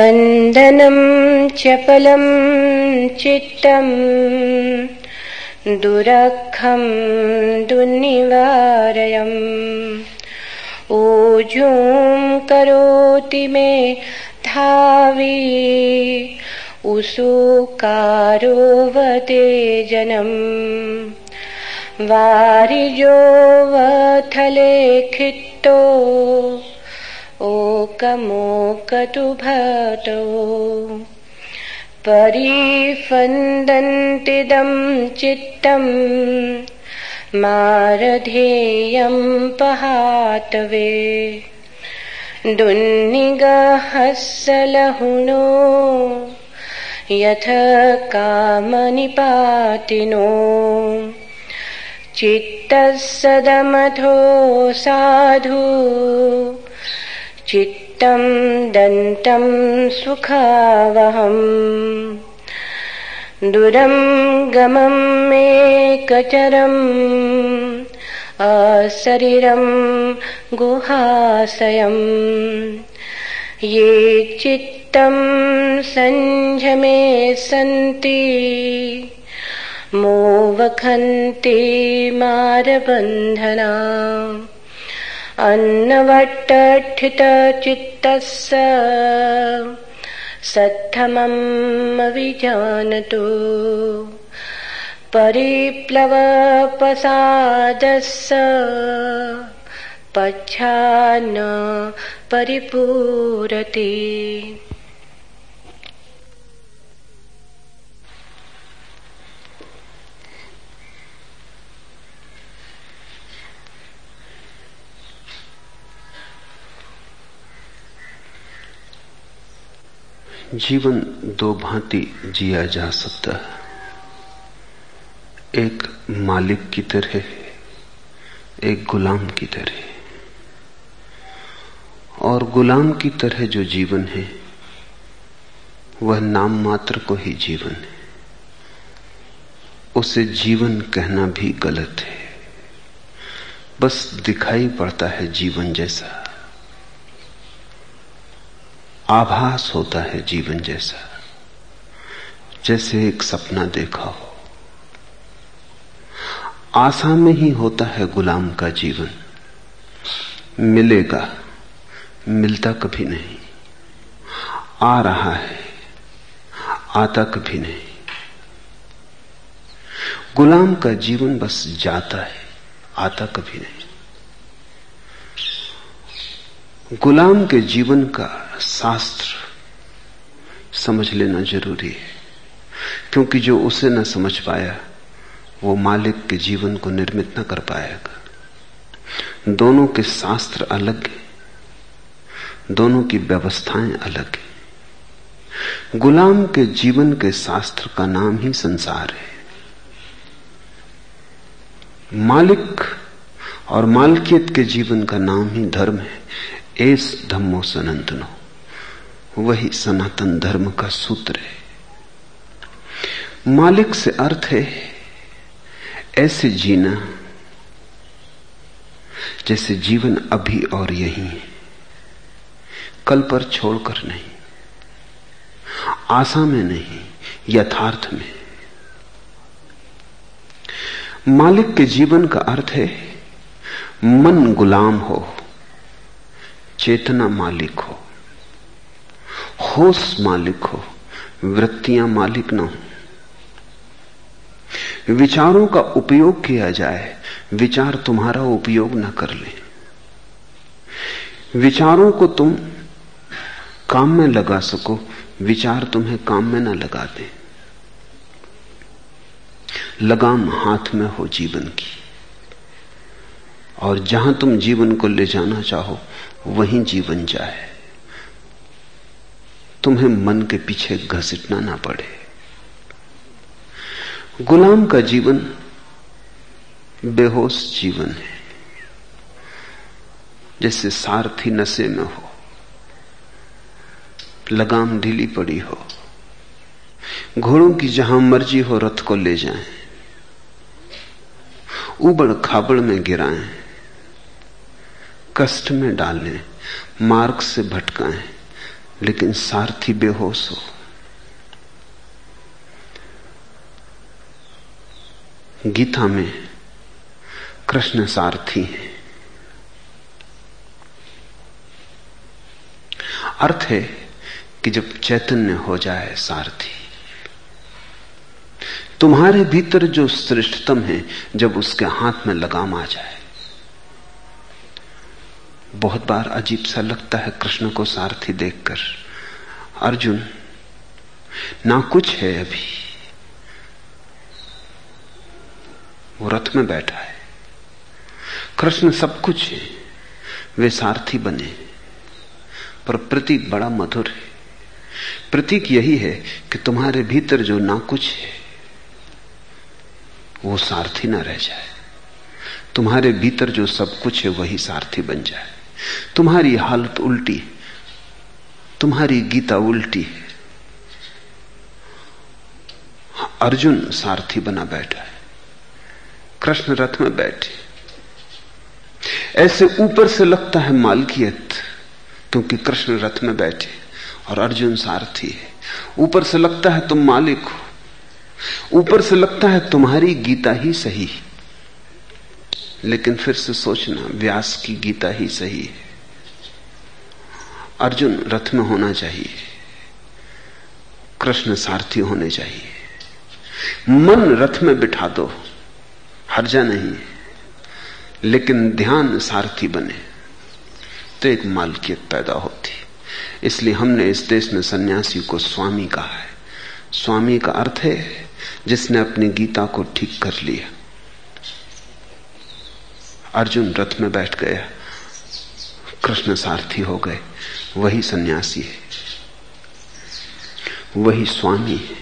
स्पन्दनं चपलं चित्तम् दुरखं दुर्निवारयम्। ऊजूं करोति मे धावी उसुकारो वते ओकमोकतु परिफन्दन्तिदं चित्तम् मारधेयं पहातवे दुन्निगहस्सलहुणो यथ कामनिपातिनो चित्तः सदमथो साधु चित्तं दन्तं सुखावहम्। दुरं गमं मेकचरम् अशरीरं गुहाशयम्। ये चित्तं सञ्झमे सन्ति मोवखन्ति मारबन्धना। अन्नवट्टठितचित्तस्य सत्थमम् विजानतु। परिप्लवपसादस्य पच्छान्न परिपूरति। जीवन दो भांति जिया जा सकता है। एक मालिक की तरह एक गुलाम की तरह और गुलाम की तरह जो जीवन है, वह नाम मात्र को ही जीवन है। उसे जीवन कहना भी गलत है। बस दिखाई पड़ता है जीवन जैसा। आभास होता है जीवन जैसा। जैसे एक सपना देखा हो। आशा में ही होता है गुलाम का जीवन। मिलेगा, मिलता कभी नहीं। आ रहा है, आता कभी नहीं। गुलाम का जीवन बस जाता है, आता कभी नहीं। गुलाम के जीवन का शास्त्र समझ लेना ज़रूरी है, क्योंकि जो उसे न समझ पाया, वो मालिक के जीवन को निर्मित न कर पाएगा। दोनों के शास्त्र अलग हैं, दोनों की व्यवस्थाएँ अलग हैं। गुलाम के जीवन के शास्त्र का नाम ही संसार है। मालिक और मालकियत के जीवन का नाम ही धर्म है। एस धम्मो सनातनो। वही सनातन धर्म का सूत्र है। मालिक से अर्थ है, ऐसे जीना, जैसे जीवन अभी और यही है। कल पर छोड़कर नहीं। आशा में नहीं, यथार्थ में। मालिक के जीवन का अर्थ है, मन गुलाम हो। चेतना मालिक हो, होश मालिक हो, वृत्तियाँ मालिक ना हो। विचारों का उपयोग किया जाए, विचार तुम्हारा उपयोग ना कर ले। विचारों को तुम काम में लगा सको, विचार तुम्हें काम में ना लगा दे। लगाम हाथ में हो जीवन की, और जहाँ तुम जीवन को ले जाना चाहो वहीं जीवन जाए। तुम्हें मन के पीछे घसीटना ना पड़े। गुलाम का जीवन बेहोश जीवन है। जैसे सारथी नशे में हो लगाम ढीली पड़ी हो घोड़ों की जहाँ मर्ज़ी हो रथ को ले जाएँ, उबड़ खाबड़ में गिराएँ। कष्ट में डालें, मार्ग से भटकाएँ, लेकिन सारथी बेहोश हो। गीता में कृष्ण सारथी है। अर्थ है कि जब चैतन्य हो जाए सारथी, तुम्हारे भीतर जो श्रेष्ठतम है, जब उसके हाथ में लगाम आ जाए। बहुत बार अजीब सा लगता है कृष्ण को सारथी देखकर। अर्जुन, ना कुछ है अभी। वो रथ में बैठा है। कृष्ण सब कुछ है। वे सारथी बने। पर प्रतीक बड़ा मधुर है। प्रतीक यही है कि तुम्हारे भीतर जो ना कुछ है, वो सारथी ना रह जाए। तुम्हारे भीतर जो सब कुछ है, वही सारथी बन जाए। तुम्हारी हालत उल्टी तुम्हारी गीता उल्टी है। अर्जुन सारथी बना बैठा है। कृष्ण रथ में बैठे। ऐसे ऊपर से लगता है मालकियत, क्योंकि कृष्ण रथ में बैठे और अर्जुन सारथी है। ऊपर से लगता है तुम मालिक हो। ऊपर से लगता है तुम्हारी गीता ही सही लेकिन फिर से सोचना, व्यास की गीता ही सही है। अर्जुन रथ में होना चाहिए। कृष्ण सारथी होने चाहिए। मन रथ में बिठा दो, हर्जा नहीं लेकिन ध्यान सारथी बने। तो एक मालकियत पैदा होती। इसलिए हमने इस देश में सन्यासी को स्वामी कहा है। स्वामी का अर्थ है, जिसने अपनी गीता को ठीक कर लिया। अर्जुन रथ में बैठ गया। कृष्ण सारथी हो गए। वही सन्यासी है। वही स्वामी है।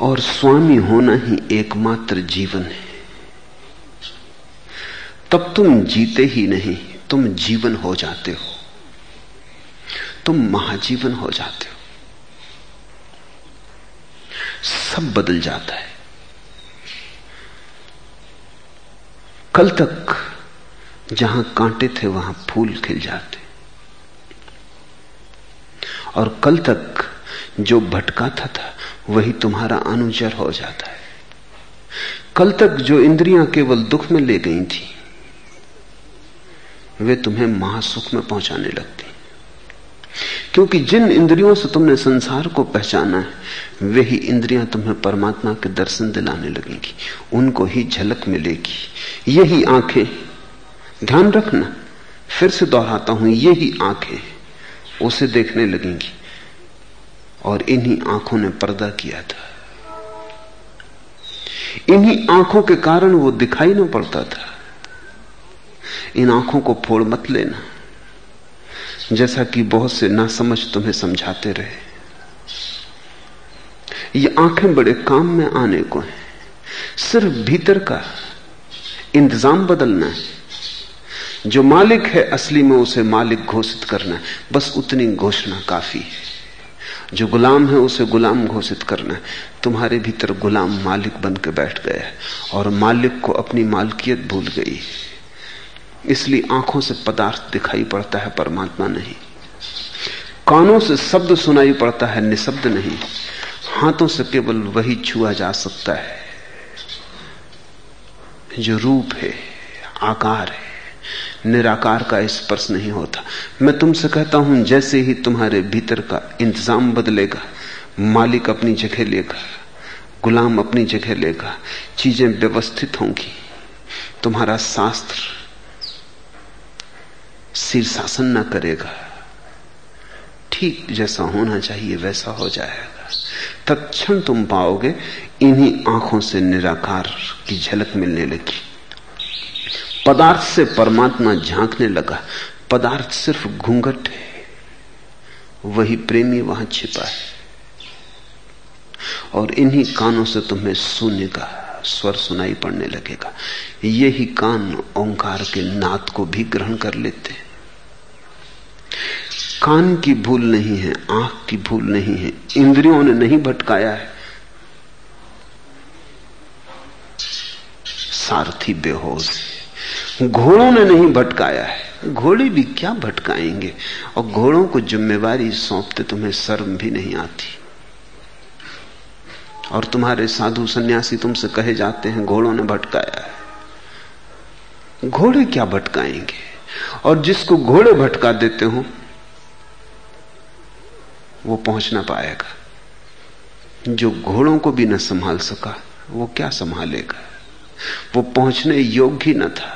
और स्वामी होना ही एकमात्र जीवन है। तब तुम जीते ही नहीं, तुम जीवन हो जाते हो। तुम महाजीवन हो जाते हो। सब बदल जाता है। कल तक जहाँ कांटे थे वहाँ फूल खिल जाते। और कल तक जो भटका था, था वही तुम्हारा अनुचर हो जाता है। कल तक जो इंद्रियाँ केवल दुख में ले गई थी वे तुम्हें महासुख में पहुँचाने लगती। क्योंकि जिन इंद्रियों से तुमने संसार को पहचाना है, वे ही इंद्रियाँ तुम्हें परमात्मा के दर्शन दिलाने लगेंगी, उनको ही झलक मिलेगी। यही आँखें। ध्यान रखना, फिर से दोहराता हूँ, यही आँखें उसे देखने लगेंगी, और इन्हीं आँखों ने पर्दा किया था। इन्हीं आँखों के कारण वो दिखाई ना पड़ता था। इन आँखों को फोड़ मत लेना। जैसा कि बहुत से ना समझ तुम्हें समझाते रहे। ये आँखें बड़े काम में आने को हैं। सिर्फ़ भीतर का इंतज़ाम बदलना है। जो मालिक है, असली में उसे मालिक घोषित करना है। बस उतनी घोषणा काफ़ी है। जो गुलाम है, उसे गुलाम घोषित करना है। तुम्हारे भीतर गुलाम मालिक बन के बैठ गया है और मालिक को अपनी मालकियत भूल गई है। इसलिए आँखों से पदार्थ दिखाई पड़ता है, परमात्मा नहीं। कानों से शब्द सुनाई पड़ता है, निशब्द नहीं। हाथों से केवल वही छुआ जा सकता है, जो रूप है, आकार है। निराकार का स्पर्श नहीं होता। मैं तुमसे कहता हूँ, जैसे ही तुम्हारे भीतर का इंतज़ाम बदलेगा, मालिक अपनी जगह लेगा, गुलाम अपनी जगह लेगा, चीज़ें व्यवस्थित होंगी। तुम्हारा शास्त्र शीर्षासन न करेगा। ठीक जैसा होना चाहिए, वैसा हो जाएगा। तत्क्षण तुम पाओगे, इन्हीं आँखों से निराकार की झलक मिलने लगी। पदार्थ से परमात्मा झांकने लगा। पदार्थ सिर्फ़ घूंघट है। वही प्रेमी वहाँ छिपा है। और इन्हीं कानों से तुम्हें शून्य का स्वर सुनाई पड़ने लगेगा। यही कान ओंकार के नाद को भी ग्रहण कर लेते हैं। कान की भूल नहीं है, आँख की भूल नहीं है, इंद्रियों ने नहीं भटकाया है। सारथी बेहोश घोड़ों ने नहीं भटकाया है। घोड़े भी क्या भटकाएँगे? और घोड़ों को जिम्मेवारी सौंपते तुम्हें शर्म भी नहीं आती। और तुम्हारे साधु सन्यासी तुमसे कहे जाते हैं, घोड़ों ने भटकाया है। घोड़े क्या भटकाएँगे? और जिसको घोड़े भटका देते हो वो पहुँच ना पाएगा। जो घोड़ों को भी न संभाल सका, वो क्या संभालेगा? वो पहुँचने योग्य ही न था।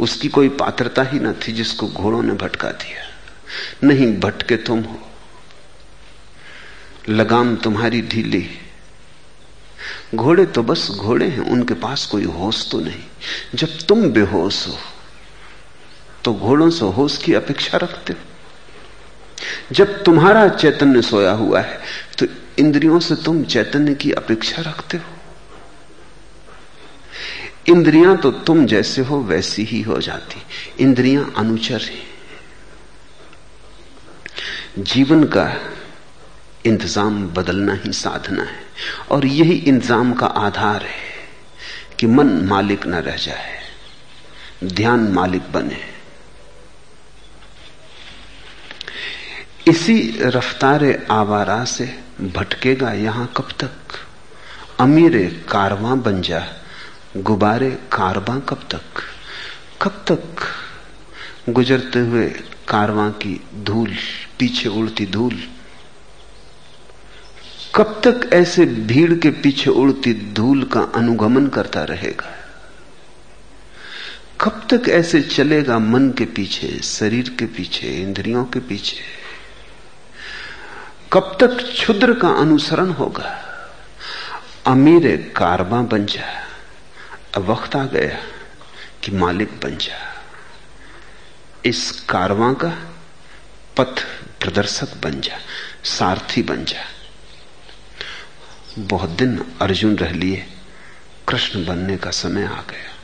उसकी कोई पात्रता ही न थी जिसको घोड़ों ने भटका दिया। नहीं, भटके तुम हो। लगाम तुम्हारी ढीली। घोड़े तो बस घोड़े हैं, उनके पास कोई होश तो नहीं। जब तुम बेहोश हो तो घोड़ों से होश की अपेक्षा रखते हो। जब तुम्हारा चैतन्य सोया हुआ है तो इंद्रियों से तुम चैतन्य की अपेक्षा रखते हो। इंद्रियाँ तो तुम जैसे हो, वैसी ही हो जाती। इंद्रियाँ अनुचर हैं। जीवन का इंतज़ाम बदलना ही साधना है, और यही इंतज़ाम का आधार है कि मन मालिक न रह जाए, ध्यान मालिक बने। इसी रफ्तार आवारा से भटकेगा यहाँ कब तक? अमीर कारवा बन जा गुब्बारे कारवा कब तक? कब तक गुजरते हुए कारवा की धूल, पीछे उड़ती धूल? कब तक ऐसे भीड़ के पीछे उड़ती धूल का अनुगमन करता रहेगा? कब तक ऐसे चलेगा मन के पीछे, शरीर के पीछे, इंद्रियों के पीछे? कब तक क्षुद्र का अनुसरण होगा? अमीर कारवा बन जा। वक्त आ गया कि मालिक बन जा। इस कारवां का पथ प्रदर्शक बन जा, सारथी बन जा। बहुत दिन अर्जुन रह लिए, कृष्ण बनने का समय आ गया।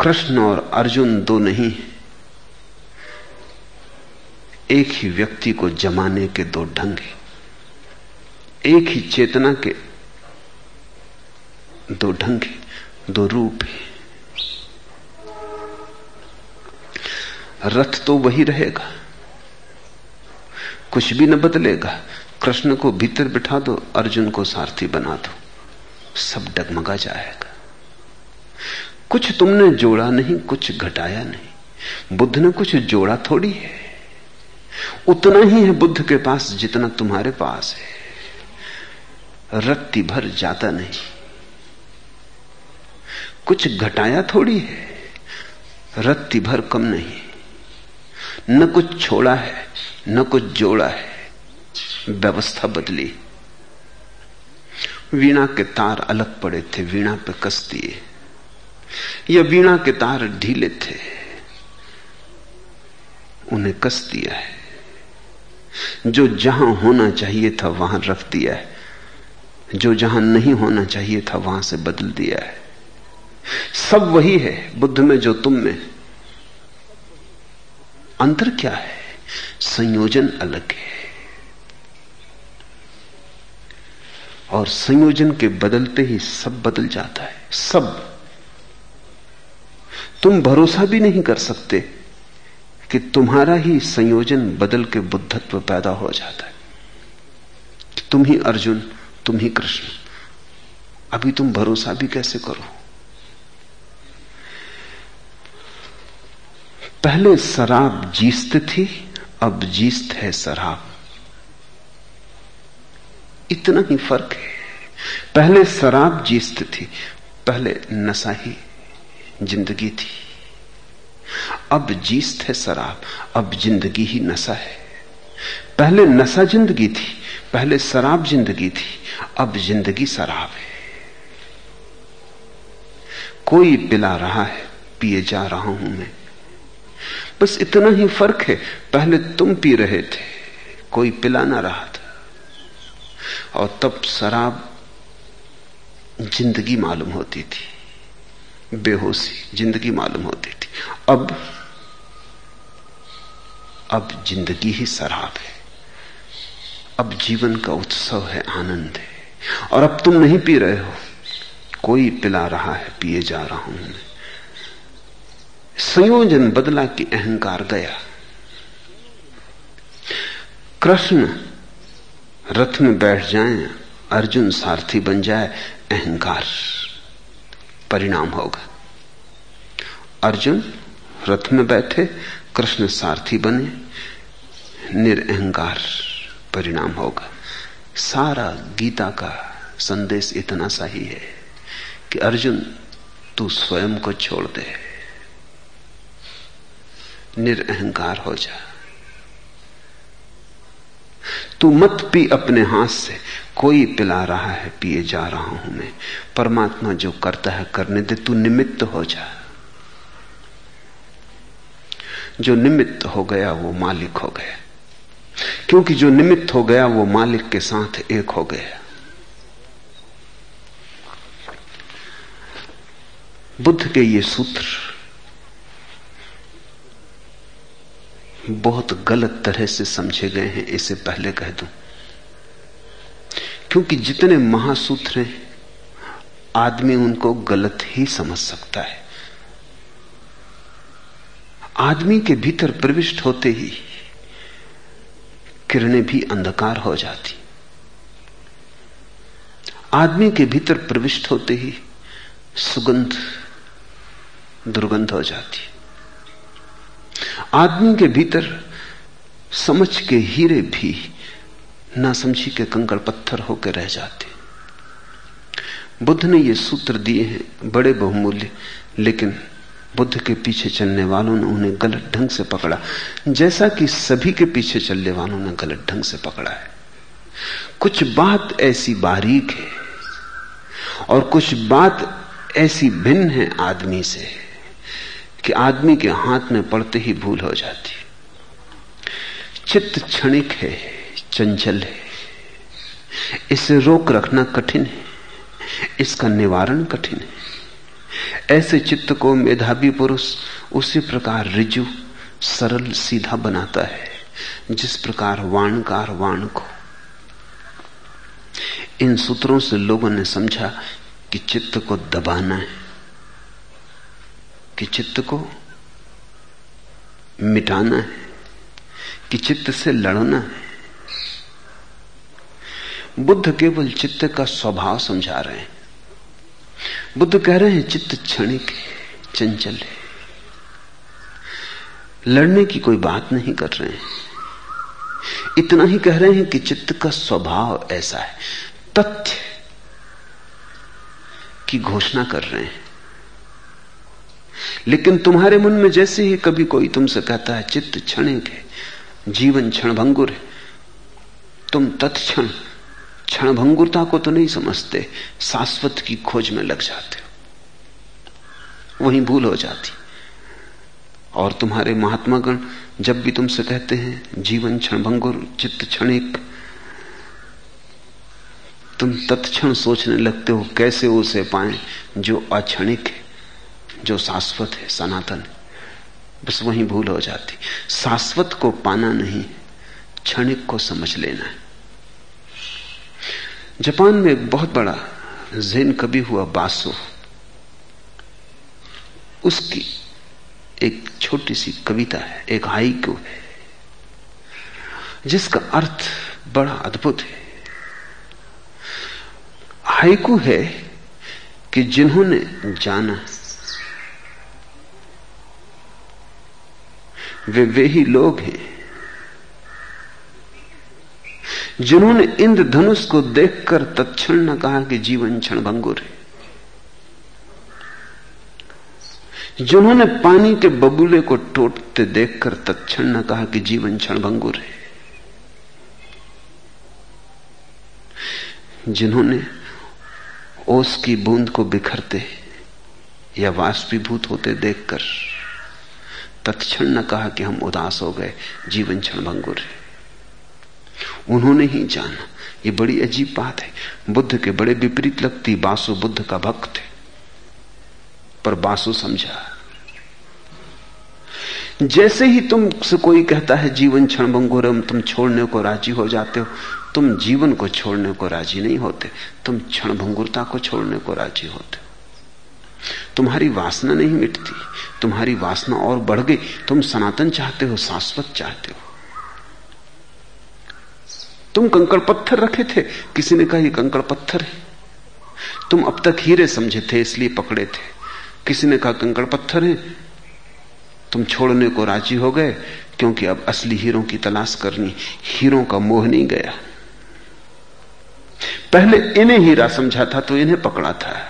कृष्ण और अर्जुन दो नहीं एक ही व्यक्ति को जमाने के दो ढंग हैं। एक ही चेतना के दो ढंग हैं, दो रूप है। रथ तो वही रहेगा। कुछ भी न बदलेगा। कृष्ण को भीतर बिठा दो, अर्जुन को सारथी बना दो। सब डगमगा जाएगा। कुछ तुमने जोड़ा नहीं, कुछ घटाया नहीं। बुद्ध ने कुछ जोड़ा थोड़ी है। उतना ही है बुद्ध के पास जितना तुम्हारे पास है। रत्ती भर जाता नहीं। कुछ घटाया थोड़ी है, रत्ती भर कम नहीं। न कुछ छोड़ा है, न कुछ जोड़ा है, व्यवस्था बदली। वीणा के तार अलग पड़े थे, वीणा पे कस दिए। या वीणा के तार ढीले थे, उन्हें कस दिया है। जो जहाँ होना चाहिए था वहाँ रख दिया है। जो जहाँ नहीं होना चाहिए था वहाँ से बदल दिया है। सब वही है बुद्ध में जो तुम में। अंतर क्या है? संयोजन अलग है। और संयोजन के बदलते ही सब बदल जाता है। सब। तुम भरोसा भी नहीं कर सकते। कि तुम्हारा ही संयोजन बदल के बुद्धत्व पैदा हो जाता है। तुम ही अर्जुन, तुम ही कृष्ण। अभी तुम भरोसा भी कैसे करो? पहले शराब जीस्त थी, अब जीस्त है शराब। इतना ही फ़र्क है। पहले शराब जीस्त थी, पहले नशा ही ज़िंदगी थी। अब जीस्त है शराब, अब ज़िंदगी ही नशा है। पहले नशा ज़िंदगी थी, पहले शराब ज़िंदगी थी, अब ज़िंदगी शराब है। कोई पिला रहा है, पिए जा रहा हूँ मैं। बस इतना ही फ़र्क है, पहले तुम पी रहे थे, कोई पिला ना रहा था। और तब शराब ज़िंदगी मालूम होती थी। बेहोशी, ज़िंदगी मालूम होती थी। अब अब ज़िंदगी ही शराब है। अब जीवन का उत्सव है, आनंद है। और अब तुम नहीं पी रहे हो। कोई पिला रहा है, पिए जा रहा हूँ मैं। संयोजन बदला कि अहंकार गया। कृष्ण रथ में बैठ जाए, अर्जुन सारथी बन जाए, अहंकार। परिणाम होगा। अर्जुन रथ में बैठे, कृष्ण सारथी बने, निरअहकार परिणाम होगा। सारा गीता का संदेश इतना सा ही है कि अर्जुन, तू स्वयं को छोड़ दे। निरअहकार हो जा। तू मत पी अपने हाथ से। कोई पिला रहा है, पिए जा रहा हूँ मैं। परमात्मा जो करता है करने दे, तू निमित्त हो जा। जो निमित्त हो गया, वो मालिक हो गया। क्योंकि जो निमित्त हो गया, वो मालिक के साथ एक हो गया। बुद्ध के ये सूत्र बहुत गलत तरह से समझे गए हैं, इसे पहले कह दूँ। क्योंकि जितने महासूत्र हैं, आदमी उनको गलत ही समझ सकता है। आदमी के भीतर प्रविष्ट होते ही किरणें भी अंधकार हो जाती। आदमी के भीतर प्रविष्ट होते ही सुगंध दुर्गंध हो जाती। आदमी के भीतर समझ के हीरे भी ना समझी के कंकड़ पत्थर होकर रह जाते। बुद्ध ने ये सूत्र दिए हैं, बड़े बहुमूल्य, लेकिन बुद्ध के पीछे चलने वालों ने उन्हें गलत ढंग से पकड़ा। जैसा कि सभी के पीछे चलने वालों ने गलत ढंग से पकड़ा है। कुछ बात ऐसी बारीक है, और कुछ बात ऐसी भिन्न है आदमी से, कि आदमी के हाथ में पड़ते ही भूल हो जाती। चित्त क्षणिक है। चंचल है। इसे रोक रखना कठिन है। इसका निवारण कठिन है। ऐसे चित्त को मेधावी पुरुष उसी प्रकार रिजु, सरल, सीधा बनाता है, जिस प्रकार वाणकार वाण को। इन सूत्रों से लोगों ने समझा कि चित्त को दबाना है, कि चित्त को मिटाना है, कि चित्त से लड़ना है। बुद्ध केवल चित्त का स्वभाव समझा रहे हैं। बुद्ध कह रहे हैं, चित्त क्षणिक चंचल है। लड़ने की कोई बात नहीं कर रहे हैं। इतना ही कह रहे हैं कि चित्त का स्वभाव ऐसा है, तथ्य की घोषणा कर रहे हैं। लेकिन तुम्हारे मन में जैसे ही कभी कोई तुमसे कहता है, चित्त क्षणिक है, जीवन क्षण भंगुर है, तुम तत्क्षण क्षण भंगुरता को तो नहीं समझते, शाश्वत की खोज में लग जाते हो। वहीं भूल हो जाती। और तुम्हारे महात्मागण जब भी तुमसे कहते हैं, जीवन क्षण भंगुर चित्त क्षणिक, तुम तत्क्षण सोचने लगते हो, कैसे उसे पाए जो अक्षणिक है, जो शाश्वत है, सनातन है। बस वहीं भूल हो जाती। शाश्वत को पाना नहीं, क्षणिक को समझ लेना है। जापान में एक बहुत बड़ा जैन कवि हुआ बासो। उसकी एक छोटी सी कविता है, एक हाइकू है, जिसका अर्थ बड़ा अद्भुत है। हाइकू है कि जिन्होंने जाना वे वे ही लोग हैं जिन्होंने इंद्रधनुष को देखकर तत्क्षण न कहा कि जीवन क्षण भंगुर है। जिन्होंने पानी के बबूले को टोटते देखकर तत्क्षण न कहा कि जीवन क्षण भंगुर है। जिन्होंने ओस की बूंद को बिखरते या वाष्पीभूत होते देखकर तत्क्षण न कहा कि हम उदास हो गए, जीवन क्षण भंगुर है। उन्होंने ही जाना। ये बड़ी अजीब बात है। बुद्ध के बड़े विपरीत लगती बासु बुद्ध का भक्त है। पर बासु समझा, जैसे ही तुमसे कोई कहता है, जीवन क्षण भंगुर तुम छोड़ने को राज़ी हो जाते हो। तुम जीवन को छोड़ने को राज़ी नहीं होते। तुम क्षण भंगुरता को छोड़ने को राज़ी होते हो। तुम्हारी वासना नहीं मिटती। तुम्हारी वासना और बढ़ गई। तुम सनातन चाहते हो, शाश्वत चाहते हो। तुम कंकड़ पत्थर रखे थे? किसी ने कहा, ये कंकड़ पत्थर है। तुम अब तक हीरे समझे थे, इसलिए पकड़े थे। किसी ने कहा, कंकड़ पत्थर है। तुम छोड़ने को राज़ी हो गए, क्योंकि अब असली हीरों की तलाश करनी, हीरों का मोह नहीं गया। पहले इन्हें हीरा समझा था तो इन्हें पकड़ा था।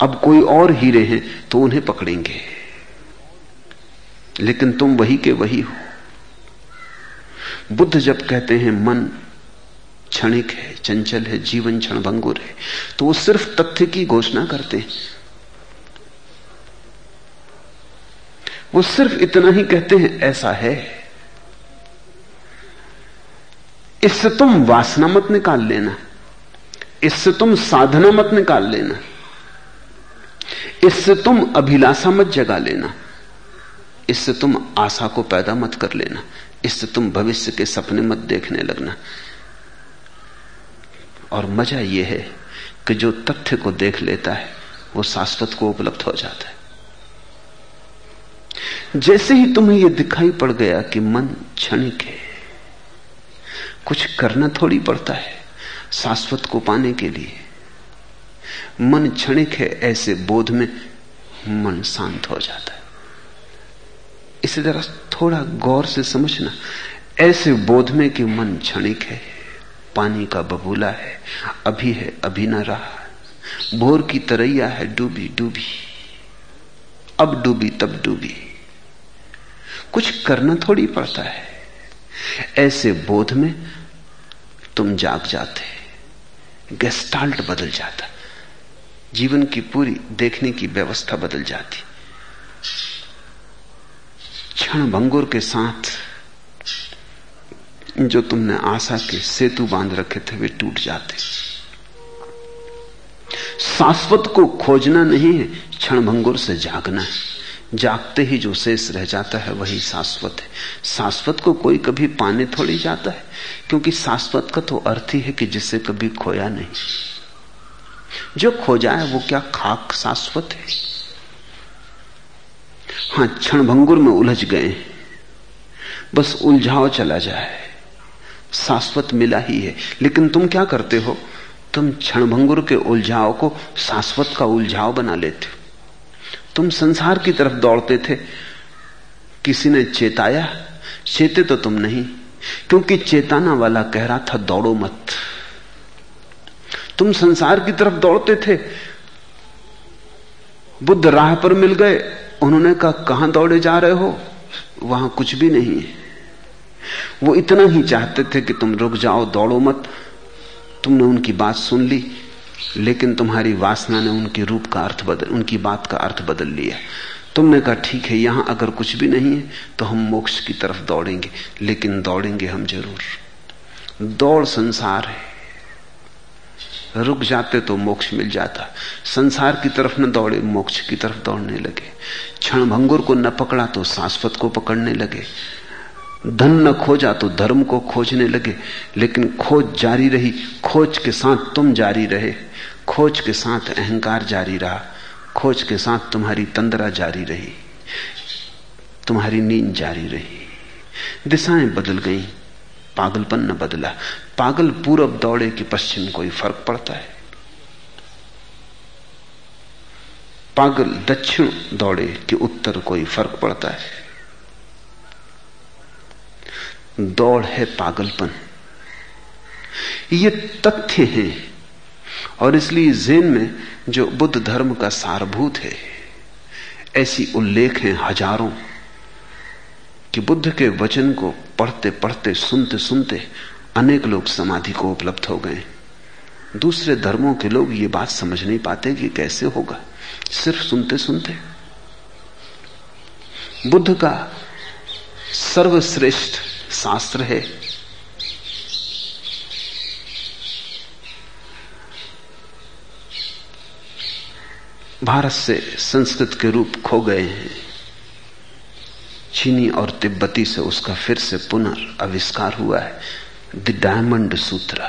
अब कोई और हीरे हैं तो उन्हें पकड़ेंगे। लेकिन तुम वही के वही हो। बुद्ध जब कहते हैं, मन क्षणिक है, चंचल है, जीवन क्षण भंगुर है तो वो सिर्फ़ तथ्य की घोषणा करते हैं। वो सिर्फ़ इतना ही कहते हैं, ऐसा है। इससे तुम वासना मत निकाल लेना। इससे तुम साधना मत निकाल लेना। इससे तुम अभिलाषा मत जगा लेना। इससे तुम आशा को पैदा मत कर लेना। इससे तुम भविष्य के सपने मत देखने लगना। और मज़ा यह है कि जो तथ्य को देख लेता है, वो शाश्वत को उपलब्ध हो जाता है। जैसे ही तुम्हें यह दिखाई पड़ गया कि मन क्षणिक है, कुछ करना थोड़ी पड़ता है शाश्वत को पाने के लिए। मन क्षणिक है, ऐसे बोध में मन शांत हो जाता है। इसे जरा थोड़ा गौर से समझना। ऐसे बोध में कि मन क्षणिक है, पानी का बबूला है, अभी है, अभी ना रहा। भोर की तरैया है, डूबी डूबी। अब डूबी, तब डूबी। कुछ करना थोड़ी पड़ता है। ऐसे बोध में तुम जाग जाते गेस्टाल्ट बदल जाता। जीवन की पूरी देखने की व्यवस्था बदल जाती। क्षण भंगुर के साथ जो तुमने आशा के सेतु बाँध रखे थे, वे टूट जाते। शाश्वत को खोजना नहीं है, क्षण भंगुर से जागना है। जागते ही जो शेष रह जाता है, वही शाश्वत है। शाश्वत को कोई कभी पाने थोड़ी जाता है, क्योंकि शाश्वत का तो अर्थ ही है कि जिसे कभी खोया नहीं। जो खो जाए वो क्या खाक शाश्वत है? हाँ क्षण भंगुर में उलझ गए बस उलझाओ चला जाए। शाश्वत मिला ही है। लेकिन तुम क्या करते हो? तुम क्षण भंगुर के उलझाव को शाश्वत का उलझाव बना लेते हो। तुम संसार की तरफ़ दौड़ते थे। किसी ने चेताया? चेते तो तुम नहीं, क्योंकि चेताना वाला कह रहा था, दौड़ो मत। तुम संसार की तरफ़ दौड़ते थे। बुद्ध राह पर मिल गए। उन्होंने कहा, कहाँ दौड़े जा रहे हो? वहाँ कुछ भी नहीं है। वो इतना ही चाहते थे कि तुम रुक जाओ, दौड़ो मत। तुमने उनकी बात सुन ली, लेकिन तुम्हारी वासना ने उनके रूप का अर्थ बदल, उनकी बात का अर्थ बदल लिया। तुमने कहा, ठीक है, यहाँ अगर कुछ भी नहीं है तो हम मोक्ष की तरफ़ दौड़ेंगे, लेकिन दौड़ेंगे हम ज़रूर। दौड़ संसार है। रुक जाते तो मोक्ष मिल जाता। संसार की तरफ़ न दौड़े, मोक्ष की तरफ़ दौड़ने लगे। क्षण भंगुर को न पकड़ा तो शाश्वत को पकड़ने लगे। धन न खोजा तो धर्म को खोजने लगे। लेकिन खोज जारी रही, खोज के साथ तुम जारी रहे। खोज के साथ अहंकार जारी रहा। खोज के साथ तुम्हारी तंद्रा जारी रही। तुम्हारी नींद जारी रही। दिशाएँ बदल गई, पागलपन न बदला। पागल पूरब दौड़े कि पश्चिम कोई फ़र्क पड़ता है? पागल दक्षिण दौड़े कि उत्तर कोई फ़र्क पड़ता है? दौड़ है पागलपन। ये तथ्य है, और इसलिए जेन में जो बुद्ध धर्म का सारभूत है, ऐसी उल्लेख हैं हज़ारों, कि बुद्ध के वचन को पढ़ते पढ़ते सुनते सुनते अनेक लोग समाधि को उपलब्ध हो गए। दूसरे धर्मों के लोग ये बात समझ नहीं पाते कि कैसे होगा। सिर्फ़ सुनते सुनते बुद्ध का सर्वश्रेष्ठ शास्त्र है। भारत से संस्कृत के रूप खो गए हैं। चीनी और तिब्बती से उसका फिर से पुनर्विष्कार हुआ है। द डायमंड सूत्र।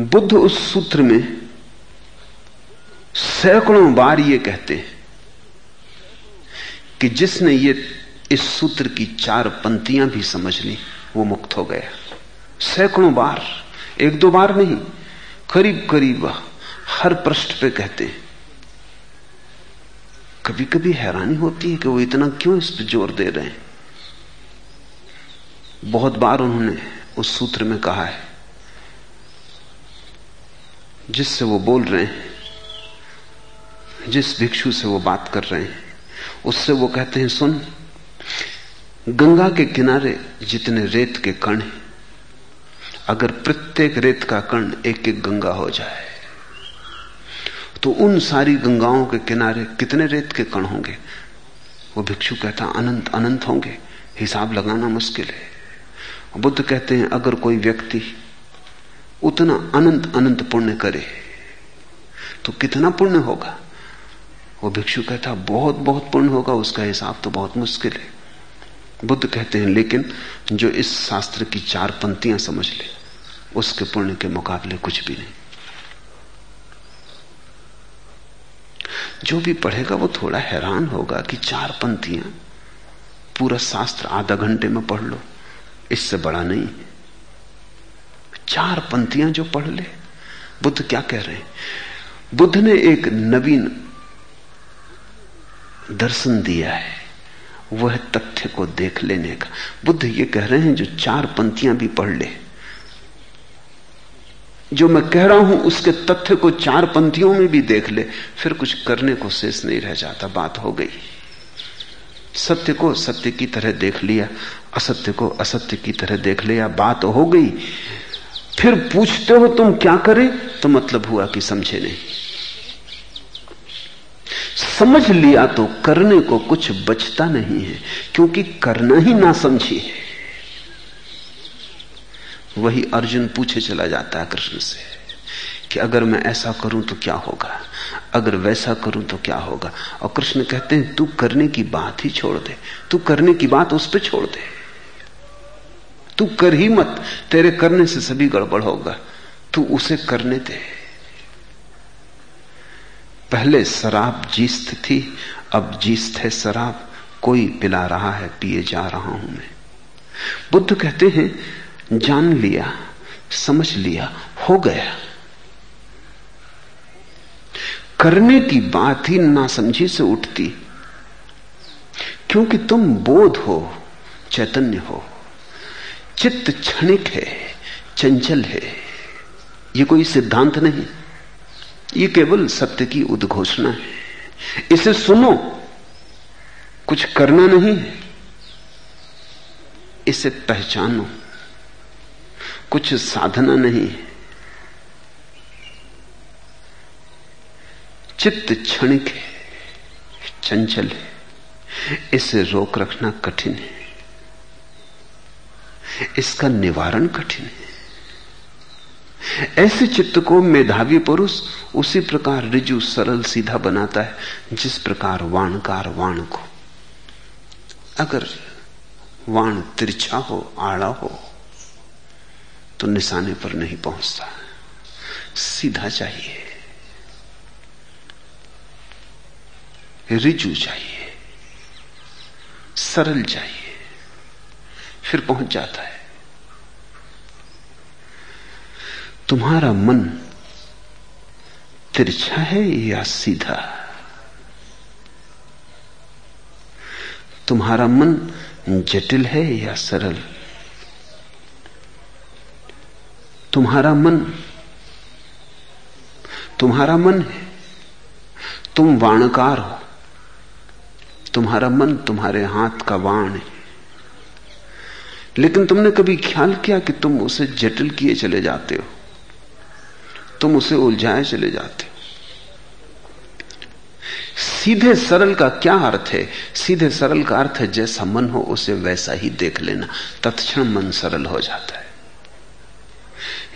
बुद्ध उस सूत्र में सैकड़ों बार ये कहते हैं कि जिसने ये इस सूत्र की चार पंक्तियाँ भी समझ ली, वो मुक्त हो गया। सैकड़ों बार, एक दो बार नहीं करीब करीब हर पृष्ठ पे कहते हैं। कभी कभी हैरानी होती है कि वो इतना क्यों इस पर ज़ोर दे रहे हैं? बहुत बार उन्होंने उस सूत्र में कहा है, जिससे वो बोल रहे हैं, जिस भिक्षु से वो बात कर रहे हैं, उससे वो कहते हैं, सुन, गंगा के किनारे जितने रेत के कण हैं, अगर प्रत्येक रेत का कण एक एक गंगा हो जाए तो उन सारी गंगाओं के किनारे कितने रेत के कण होंगे? वो भिक्षु कहता, अनंत अनंत होंगे। हिसाब लगाना मुश्किल है। बुद्ध कहते हैं, अगर कोई व्यक्ति उतना अनंत अनंत पुण्य करे तो कितना पुण्य होगा? वो भिक्षु कहता, बहुत बहुत पुण्य होगा, उसका हिसाब तो बहुत मुश्किल है। बुद्ध कहते हैं, लेकिन जो इस शास्त्र की चार पंक्तियाँ समझ ले, उसके पुण्य के मुकाबले कुछ भी नहीं। जो भी पढ़ेगा वो थोड़ा हैरान होगा कि चार पंक्तियाँ, पूरा शास्त्र आधा घंटे में पढ़ लो। इससे बड़ा नहीं चार पंक्तियाँ जो पढ़ ले, बुद्ध क्या कह रहे हैं? बुद्ध ने एक नवीन दर्शन दिया है, वह तथ्य को देख लेने का। बुद्ध ये कह रहे हैं जो चार पंक्तियाँ भी पढ़ ले जो मैं कह रहा हूँ, उसके तथ्य को चार पंथियों में भी देख ले, फिर कुछ करने को शेष नहीं रह जाता, बात हो गई। सत्य को सत्य की तरह देख लिया, असत्य को असत्य की तरह देख लिया, बात हो गई। फिर पूछते हो तुम क्या करें तो मतलब हुआ कि समझे नहीं। समझ लिया तो करने को कुछ बचता नहीं है, क्योंकि करना ही ना समझिए वही अर्जुन पूछे चला जाता है कृष्ण से कि अगर मैं ऐसा करूँ तो क्या होगा? अगर वैसा करूँ तो क्या होगा? और कृष्ण कहते हैं, तू करने की बात ही छोड़ दे। तू करने की बात उस पर छोड़ दे। तू कर ही मत। तेरे करने से सभी गड़बड़ होगा। तू उसे करने दे। पहले शराब जीस्त थी, अब जीस्त है शराब। कोई पिला रहा है, पिए जा रहा हूँ मैं। बुद्ध कहते हैं जान लिया, समझ लिया, हो गया। करने की बात ही ना समझी से उठती, क्योंकि तुम बोध हो, चैतन्य हो। चित्त क्षणिक है, चंचल है, ये कोई सिद्धांत नहीं, ये केवल सत्य की उद्घोषणा है। इसे सुनो, कुछ करना नहीं इसे पहचानो। कुछ साधना नहीं है। चित्त क्षणिक है, चंचल है, इसे रोक रखना कठिन है। इसका निवारण कठिन है। ऐसे चित्त को मेधावी पुरुष उसी प्रकार रिजु सरल सीधा बनाता है, जिस प्रकार वाणकार वाण को। अगर वाण तिरछा हो, आड़ा हो तो निशाने पर नहीं पहुँचता। सीधा चाहिए। रिजु चाहिए। सरल चाहिए। फिर पहुँच जाता है। तुम्हारा मन तिरछा है या सीधा? तुम्हारा मन जटिल है या सरल? तुम्हारा मन तुम्हारा मन है। तुम वाणकार हो। तुम्हारा मन तुम्हारे हाथ का वाण है। लेकिन तुमने कभी ख्याल किया कि तुम उसे जटिल किए चले जाते हो? तुम उसे उलझाए चले जाते हो? सीधे सरल का क्या अर्थ है? सीधे सरल का अर्थ है, जैसा मन हो, उसे वैसा ही देख लेना। तत्क्षण मन सरल हो जाता है।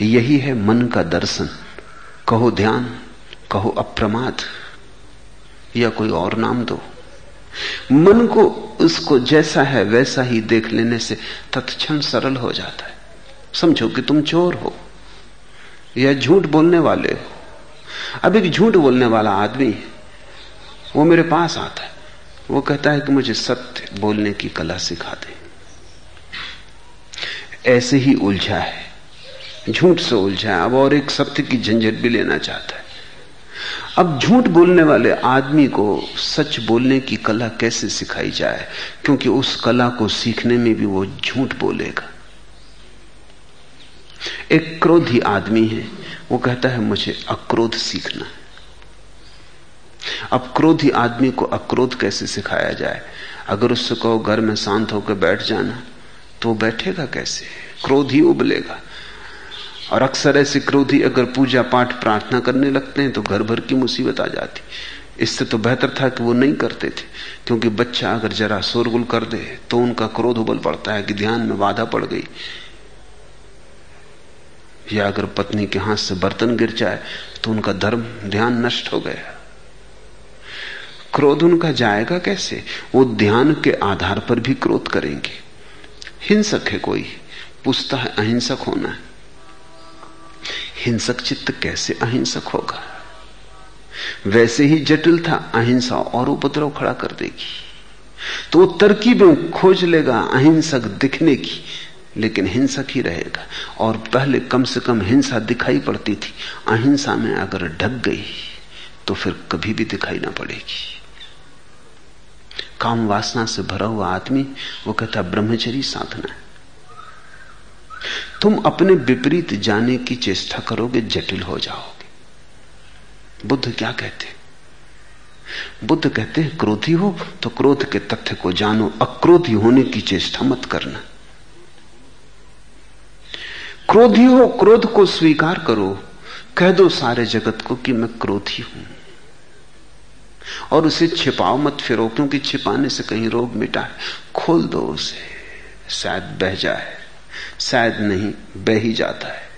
यही है मन का दर्शन। कहो ध्यान, कहो अप्रमाद, या कोई और नाम दो। मन को, उसको जैसा है वैसा ही देख लेने से तत्क्षण सरल हो जाता है। समझो कि तुम चोर हो, या झूठ बोलने वाले हो। अब एक झूठ बोलने वाला आदमी वो मेरे पास आता है। वो कहता है कि मुझे सत्य बोलने की कला सिखा दे। ऐसे ही उलझा है। झूठ से उलझा। अब और एक सत्य की झंझट भी लेना चाहता है। अब झूठ बोलने वाले आदमी को सच बोलने की कला कैसे सिखाई जाए? क्योंकि उस कला को सीखने में भी वो झूठ बोलेगा। एक क्रोधी आदमी है। वो कहता है, मुझे अक्रोध सीखना है। अब क्रोधी आदमी को अक्रोध कैसे सिखाया जाए? अगर उससे कहो, घर में शांत होकर बैठ जाना तो बैठेगा कैसे? क्रोध ही उबलेगा। और अक्सर ऐसे क्रोधी अगर पूजा पाठ प्रार्थना करने लगते हैं तो घर भर की मुसीबत आ जाती। इससे तो बेहतर था कि वो नहीं करते थे, क्योंकि बच्चा अगर जरा शोरगुल कर दे तो उनका क्रोध उबल पड़ता है कि ध्यान में बाधा पड़ गई। या अगर पत्नी के हाथ से बर्तन गिर जाए तो उनका धर्म, ध्यान नष्ट हो गया। क्रोध उनका जाएगा कैसे? वो ध्यान के आधार पर भी क्रोध करेंगे। हिंसक है कोई। पूछता है, अहिंसक होना है। हिंसक चित्त कैसे अहिंसक होगा? वैसे ही जटिल था, अहिंसा और उपद्रव खड़ा कर देगी। तो वो तरकीबें खोज लेगा, अहिंसक दिखने की, लेकिन हिंसक ही रहेगा। और पहले कम से कम हिंसा दिखाई पड़ती थी। अहिंसा में अगर ढक गई तो फिर कभी भी दिखाई ना पड़ेगी। काम वासना से भरा हुआ आदमी, वो कहता ब्रह्मचरी साधना है। तुम अपने विपरीत जाने की चेष्टा करोगे, जटिल हो जाओगे। बुद्ध क्या कहते? बुद्ध कहते हैं, क्रोधी हो तो क्रोध के तथ्य को जानो, अक्रोधी होने की चेष्टा मत करना। क्रोधी हो, क्रोध को स्वीकार करो, कह दो सारे जगत को कि मैं क्रोधी हूँ। और उसे छिपाओ मत फिरो, क्योंकि छिपाने से कहीं रोग मिटा है। खोल दो उसे, शायद बह जाए। शायद नहीं, बह ही जाता है।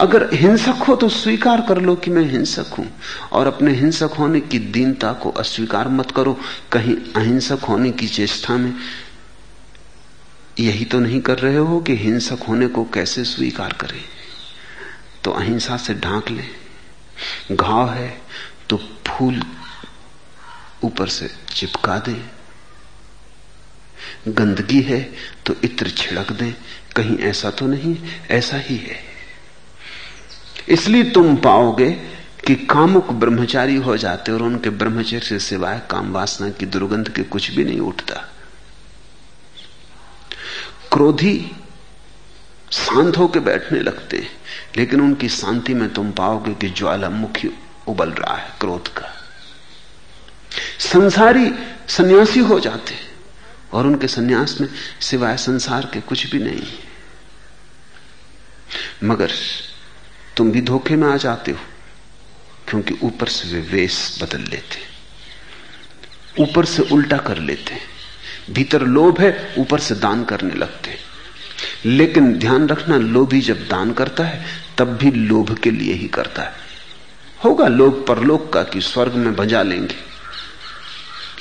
अगर हिंसक हो तो स्वीकार कर लो कि मैं हिंसक हूँ, और अपने हिंसक होने की दीनता को अस्वीकार मत करो। कहीं अहिंसक होने की चेष्टा में यही तो नहीं कर रहे हो कि हिंसक होने को कैसे स्वीकार करें? तो अहिंसा से ढांक ले। घाव है तो फूल ऊपर से चिपका दें। गंदगी है तो इत्र छिड़क दें। कहीं ऐसा तो नहीं, ऐसा ही है। इसलिए तुम पाओगे कि कामुक ब्रह्मचारी हो जाते और उनके ब्रह्मचर्य से सिवाय काम वासना की दुर्गंध के कुछ भी नहीं उठता। क्रोधी शांत होकर बैठने लगते हैं, लेकिन उनकी शांति में तुम पाओगे कि ज्वालामुखी उबल रहा है क्रोध का। संसारी सन्यासी हो जाते हैं। और उनके सन्यास में सिवाय संसार के कुछ भी नहीं। मगर तुम भी धोखे में आ जाते हो, क्योंकि ऊपर से वे वेश बदल लेते। ऊपर से उल्टा कर लेते। भीतर लोभ है, ऊपर से दान करने लगते। लेकिन ध्यान रखना, लोभी जब दान करता है, तब भी लोभ के लिए ही करता है। होगा लोभ परलोक का कि स्वर्ग में बजा लेंगे।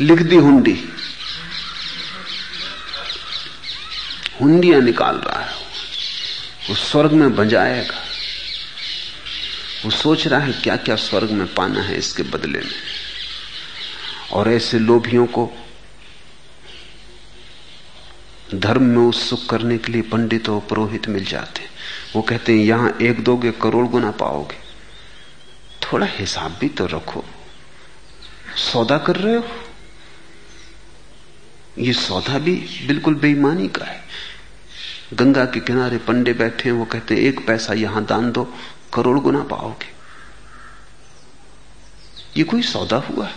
लिख दी हुंडी। हुंडियाँ निकाल रहा है। वो स्वर्ग में बजाएगा। वो सोच रहा है क्या क्या स्वर्ग में पाना है इसके बदले में। और ऐसे लोभियों को धर्म में उत्सुक करने के लिए पंडित और पुरोहित मिल जाते हैं। वो कहते हैं, यहाँ एक दोगे करोड़ गुना पाओगे। थोड़ा हिसाब भी तो रखो। सौदा कर रहे हो? ये सौदा भी बिल्कुल बेईमानी का है। गंगा के किनारे पंडे बैठे हैं, वो कहते हैं, एक पैसा यहाँ दान दो, करोड़ गुना पाओगे। ये कोई सौदा हुआ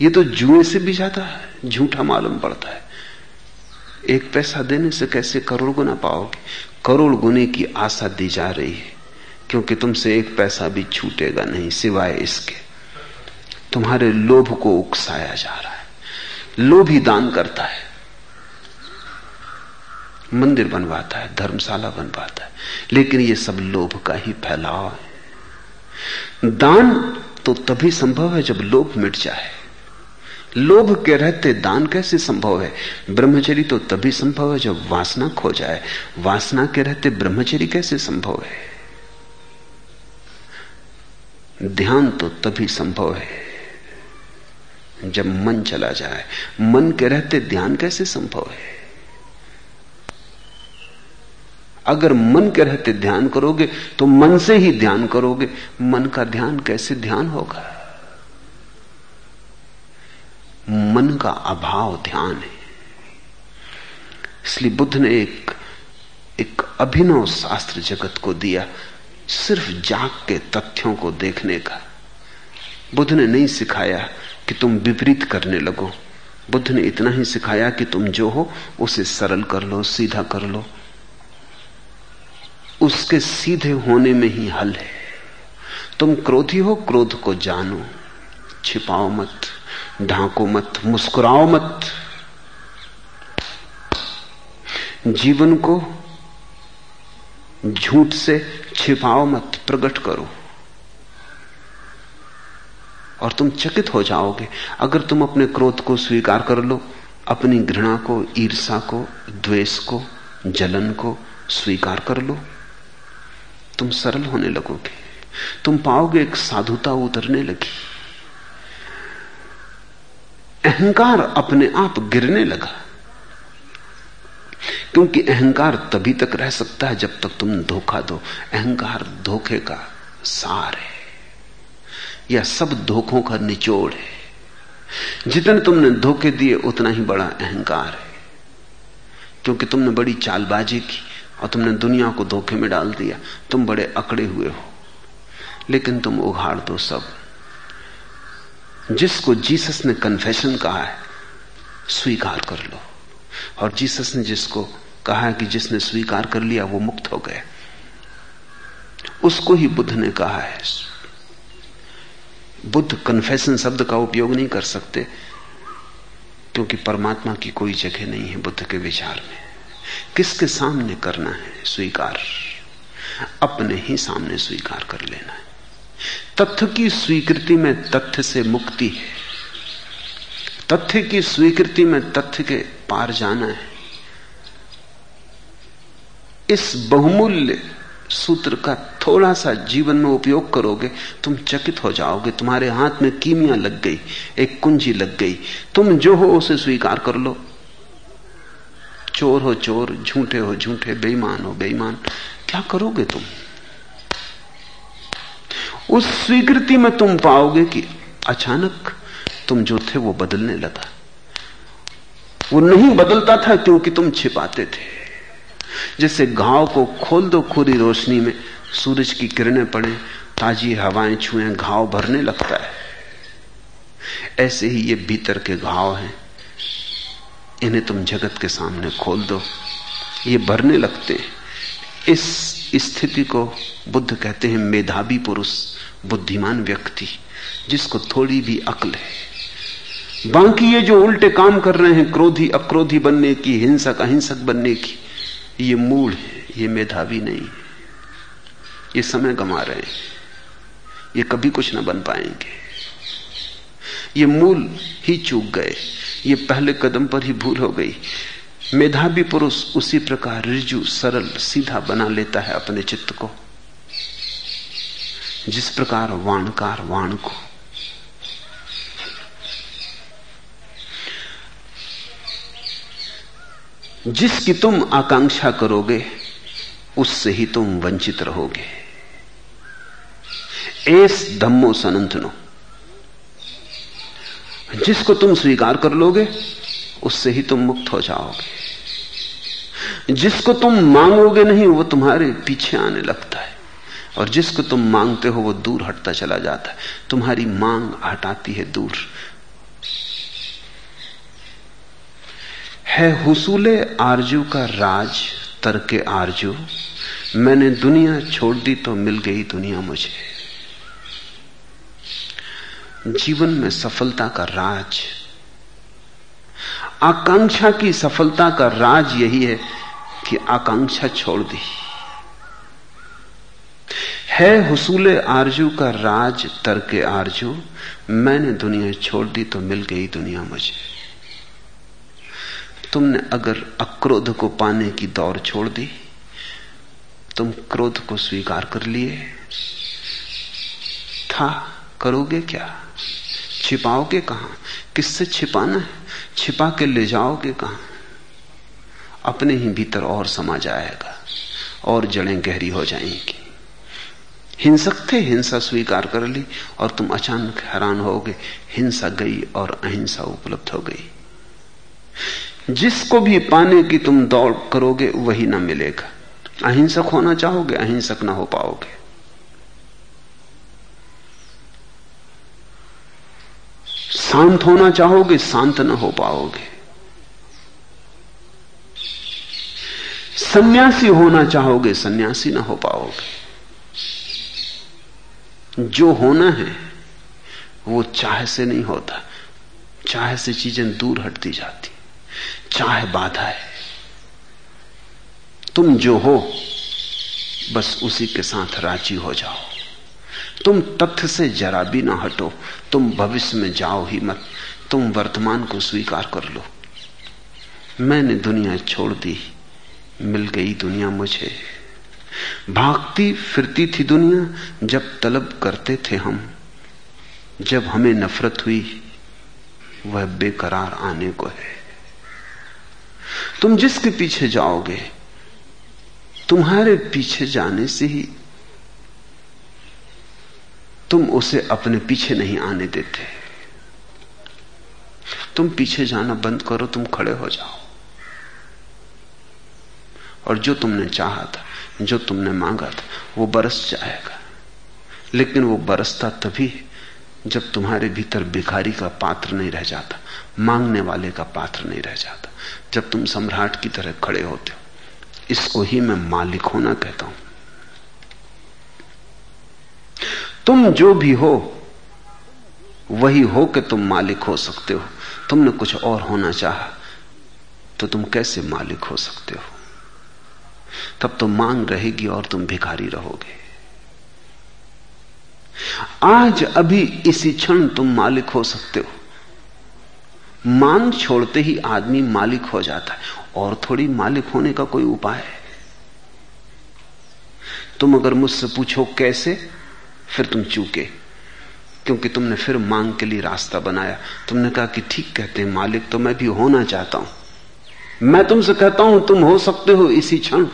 ये तो जुए से भी ज़्यादा झूठा मालूम पड़ता है। एक पैसा देने से कैसे करोड़ गुना पाओगे? करोड़ गुने की आशा दी जा रही है, क्योंकि तुमसे एक पैसा भी छूटेगा नहीं सिवाय इसके। तुम्हारे लोभ को उकसाया जा रहा है। लोभ ही दान करता है। मंदिर बनवाता है, धर्मशाला बनवाता है। लेकिन ये सब लोभ का ही फैलाव है। दान तो तभी संभव है जब लोभ मिट जाए। लोभ के रहते दान कैसे संभव है? ब्रह्मचरी तो तभी संभव है जब वासना खो जाए। वासना के रहते ब्रह्मचरी कैसे संभव है? ध्यान तो तभी संभव है जब मन चला जाए। मन के रहते ध्यान कैसे संभव है? अगर मन के रहते ध्यान करोगे तो मन से ही ध्यान करोगे। मन का ध्यान कैसे ध्यान होगा? मन का अभाव ध्यान है। इसलिए बुद्ध ने एक एक अभिनव शास्त्र जगत को दिया, सिर्फ़ जाग के तथ्यों को देखने का। बुद्ध ने नहीं सिखाया कि तुम विपरीत करने लगो। बुद्ध ने इतना ही सिखाया कि तुम जो हो, उसे सरल कर लो, सीधा कर लो। उसके सीधे होने में ही हल है। तुम क्रोधी हो, क्रोध को जानो। छिपाओ मत, ढांको मत, मुस्कुराओ मत। जीवन को झूठ से छिपाओ मत, प्रकट करो। और तुम चकित हो जाओगे। अगर तुम अपने क्रोध को स्वीकार कर लो, अपनी घृणा को ईर्षा को, द्वेष को, जलन को स्वीकार कर लो। तुम सरल होने लगोगे। तुम पाओगे एक साधुता उतरने लगी। अहंकार अपने आप गिरने लगा। क्योंकि अहंकार तभी तक रह सकता है जब तक तुम धोखा दो। अहंकार धोखे का सार है। या सब धोखों का निचोड़ है। जितने तुमने धोखे दिए, उतना ही बड़ा अहंकार है। क्योंकि तुमने बड़ी चालबाजी की। और तुमने दुनिया को धोखे में डाल दिया। तुम बड़े अकड़े हुए हो। लेकिन तुम उघाड़ दो सब। जिसको जीसस ने कन्फेशन कहा है, स्वीकार कर लो। और जीसस ने जिसको कहा है कि जिसने स्वीकार कर लिया, वो मुक्त हो गए। उसको ही बुद्ध ने कहा है। बुद्ध कन्फेशन शब्द का उपयोग नहीं कर सकते, क्योंकि परमात्मा की कोई जगह नहीं है बुद्ध के विचार में। किसके सामने करना है स्वीकार? अपने ही सामने स्वीकार कर लेना है। तथ्य की स्वीकृति में तथ्य से मुक्ति है। तथ्य की स्वीकृति में तथ्य के पार जाना है। इस बहुमूल्य सूत्र का थोड़ा सा जीवन में उपयोग करोगे, तुम चकित हो जाओगे। तुम्हारे हाथ में कीमिया लग गई, एक कुंजी लग गई। तुम जो हो उसे स्वीकार कर लो। चोर हो चोर, झूठे हो झूठे, बेईमान हो बेईमान। क्या करोगे तुम? उस स्वीकृति में तुम पाओगे कि अचानक तुम जो थे वो बदलने लगा। वो नहीं बदलता था क्योंकि तुम छिपाते थे। जैसे घाव को खोल दो खुरी रोशनी में, सूरज की किरणें पड़े, ताजी हवाएँ छुए, घाव भरने लगता है। ऐसे ही ये भीतर के घाव हैं। इन्हें तुम जगत के सामने खोल दो। ये भरने लगते इस स्थिति को बुद्ध कहते हैं मेधावी पुरुष, बुद्धिमान व्यक्ति, जिसको थोड़ी भी अकल है। बाकी ये जो उल्टे काम कर रहे हैं, क्रोधी, अक्रोधी बनने की, हिंसक, अहिंसक बनने की, ये मूल है, ये मेधावी नहीं। ये समय गमा रहे हैं। ये कभी कुछ ना बन पाएँगे। ये मूल ही चूक गए। ये पहले कदम पर ही भूल हो गई। मेधावी पुरुष उसी प्रकार रिजु, सरल, सीधा बना लेता है अपने चित्त को। जिस प्रकार वाणकार वाण को। जिसकी तुम आकांक्षा करोगे, उससे ही तुम वंचित रहोगे। एस धम्मो सनंतनो। जिसको तुम स्वीकार कर लोगे, उससे ही तुम मुक्त हो जाओगे। जिसको तुम मांगोगे नहीं, वो तुम्हारे पीछे आने लगता है। और जिसको तुम मांगते हो, वो दूर हटता चला जाता है। तुम्हारी मांग हटाती है दूर। है हुसूले आरज़ू का राज, तरके आरज़ू। मैंने दुनिया छोड़ दी तो मिल गई दुनिया मुझे। जीवन में सफलता का राज। आकांक्षा की सफलता का राज यही है कि आकांक्षा छोड़ दी। है हुसूले आरज़ू का राज, तरके आरज़ू, मैंने दुनिया छोड़ दी तो मिल गई दुनिया मुझे। तुमने अगर अक्रोध को पाने की दौड़ छोड़ दी, तुम क्रोध को स्वीकार कर लिए। था, करोगे क्या? छिपाओगे कहाँ? किससे छिपाना है? छिपा के ले जाओगे कहाँ? अपने ही भीतर और समा जाएगा और जड़ें गहरी हो जाएँगी। हिंसक थे, हिंसा स्वीकार कर ली और तुम अचानक हैरान हो होगे हिंसा गई और अहिंसा उपलब्ध हो गई। जिसको भी पाने की तुम दौड़ करोगे, वही ना मिलेगा। अहिंसक होना चाहोगे, अहिंसक ना हो पाओगे। शांत होना चाहोगे, शांत ना हो पाओगे। सन्यासी होना चाहोगे, सन्यासी ना हो पाओगे। जो होना है, वो चाह से नहीं होता। चाह से चीज़ें दूर हटती जाती। चाह बाधा है। तुम जो हो, बस उसी के साथ राज़ी हो जाओ। तुम तथ्य से जरा भी ना हटो। तुम भविष्य में जाओ ही मत। तुम वर्तमान को स्वीकार कर लो। मैंने दुनिया छोड़ दी। मिल गई दुनिया मुझे। भागती फिरती थी दुनिया जब तलब करते थे हम। जब हमें नफरत हुई, वह बेकरार आने को है। तुम जिसके पीछे जाओगे, तुम्हारे पीछे जाने से ही तुम उसे अपने पीछे नहीं आने देते। तुम पीछे जाना बंद करो, तुम खड़े हो जाओ। और जो तुमने चाहा था, जो तुमने मांगा था, वो बरस जाएगा। लेकिन वो बरसता तभी जब तुम्हारे भीतर भिखारी का पात्र नहीं रह जाता, मांगने वाले का पात्र नहीं रह जाता। जब तुम सम्राट की तरह खड़े होते हो, इसको ही मैं मालिक होना कहता हूँ। तुम जो भी हो, वही हो कि तुम मालिक हो सकते हो। तुमने कुछ और होना चाहा तो तुम कैसे मालिक हो सकते हो? तब तो मांग रहेगी और तुम भिखारी रहोगे। आज अभी इसी क्षण तुम मालिक हो सकते हो। मांग छोड़ते ही आदमी मालिक हो जाता है, और थोड़ी मालिक होने का कोई उपाय है? तुम अगर मुझसे पूछो कैसे फिर तुम चूके। क्योंकि तुमने फिर मांग के लिए रास्ता बनाया। तुमने कहा कि ठीक कहते हैं, मालिक तो मैं भी होना चाहता हूँ। मैं तुमसे कहता हूँ, तुम हो सकते हो इसी क्षण।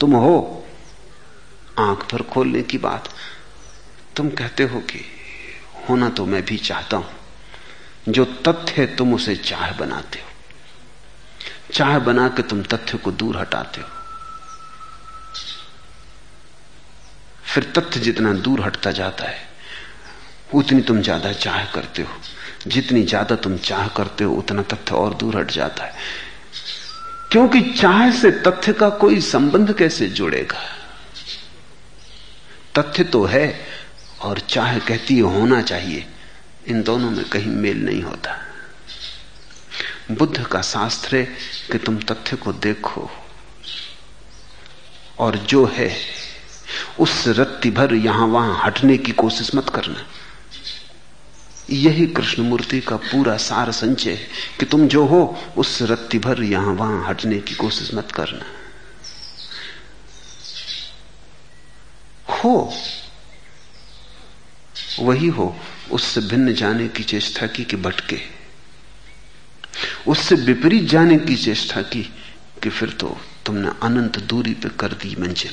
तुम हो। आँख पर खोलने की बात। तुम कहते हो कि होना तो मैं भी चाहता हूँ। जो तथ्य है, तुम उसे चाह बनाते हो। चाह बना के तुम तथ्य को दूर हटाते हो। फिर तथ्य जितना दूर हटता जाता है, उतनी तुम ज़्यादा चाह करते हो। जितनी ज़्यादा तुम चाह करते हो, उतना तथ्य और दूर हट जाता है। क्योंकि चाह से तथ्य का कोई संबंध कैसे जुड़ेगा? तथ्य तो है और चाह कहती है, होना चाहिए। इन दोनों में कहीं मेल नहीं होता। बुद्ध का शास्त्र है कि तुम तथ्य को देखो और जो है उस रत्ती भर यहाँ वहाँ हटने की कोशिश मत करना। यही कृष्णमूर्ति का पूरा सार संचय है कि तुम जो हो, उस रत्ती भर यहाँ वहाँ हटने की कोशिश मत करना। हो। वही हो, उससे भिन्न जाने की चेष्टा की कि भटके। उससे विपरीत जाने की चेष्टा की कि फिर तो तुमने अनंत दूरी पे कर दी मंजिल।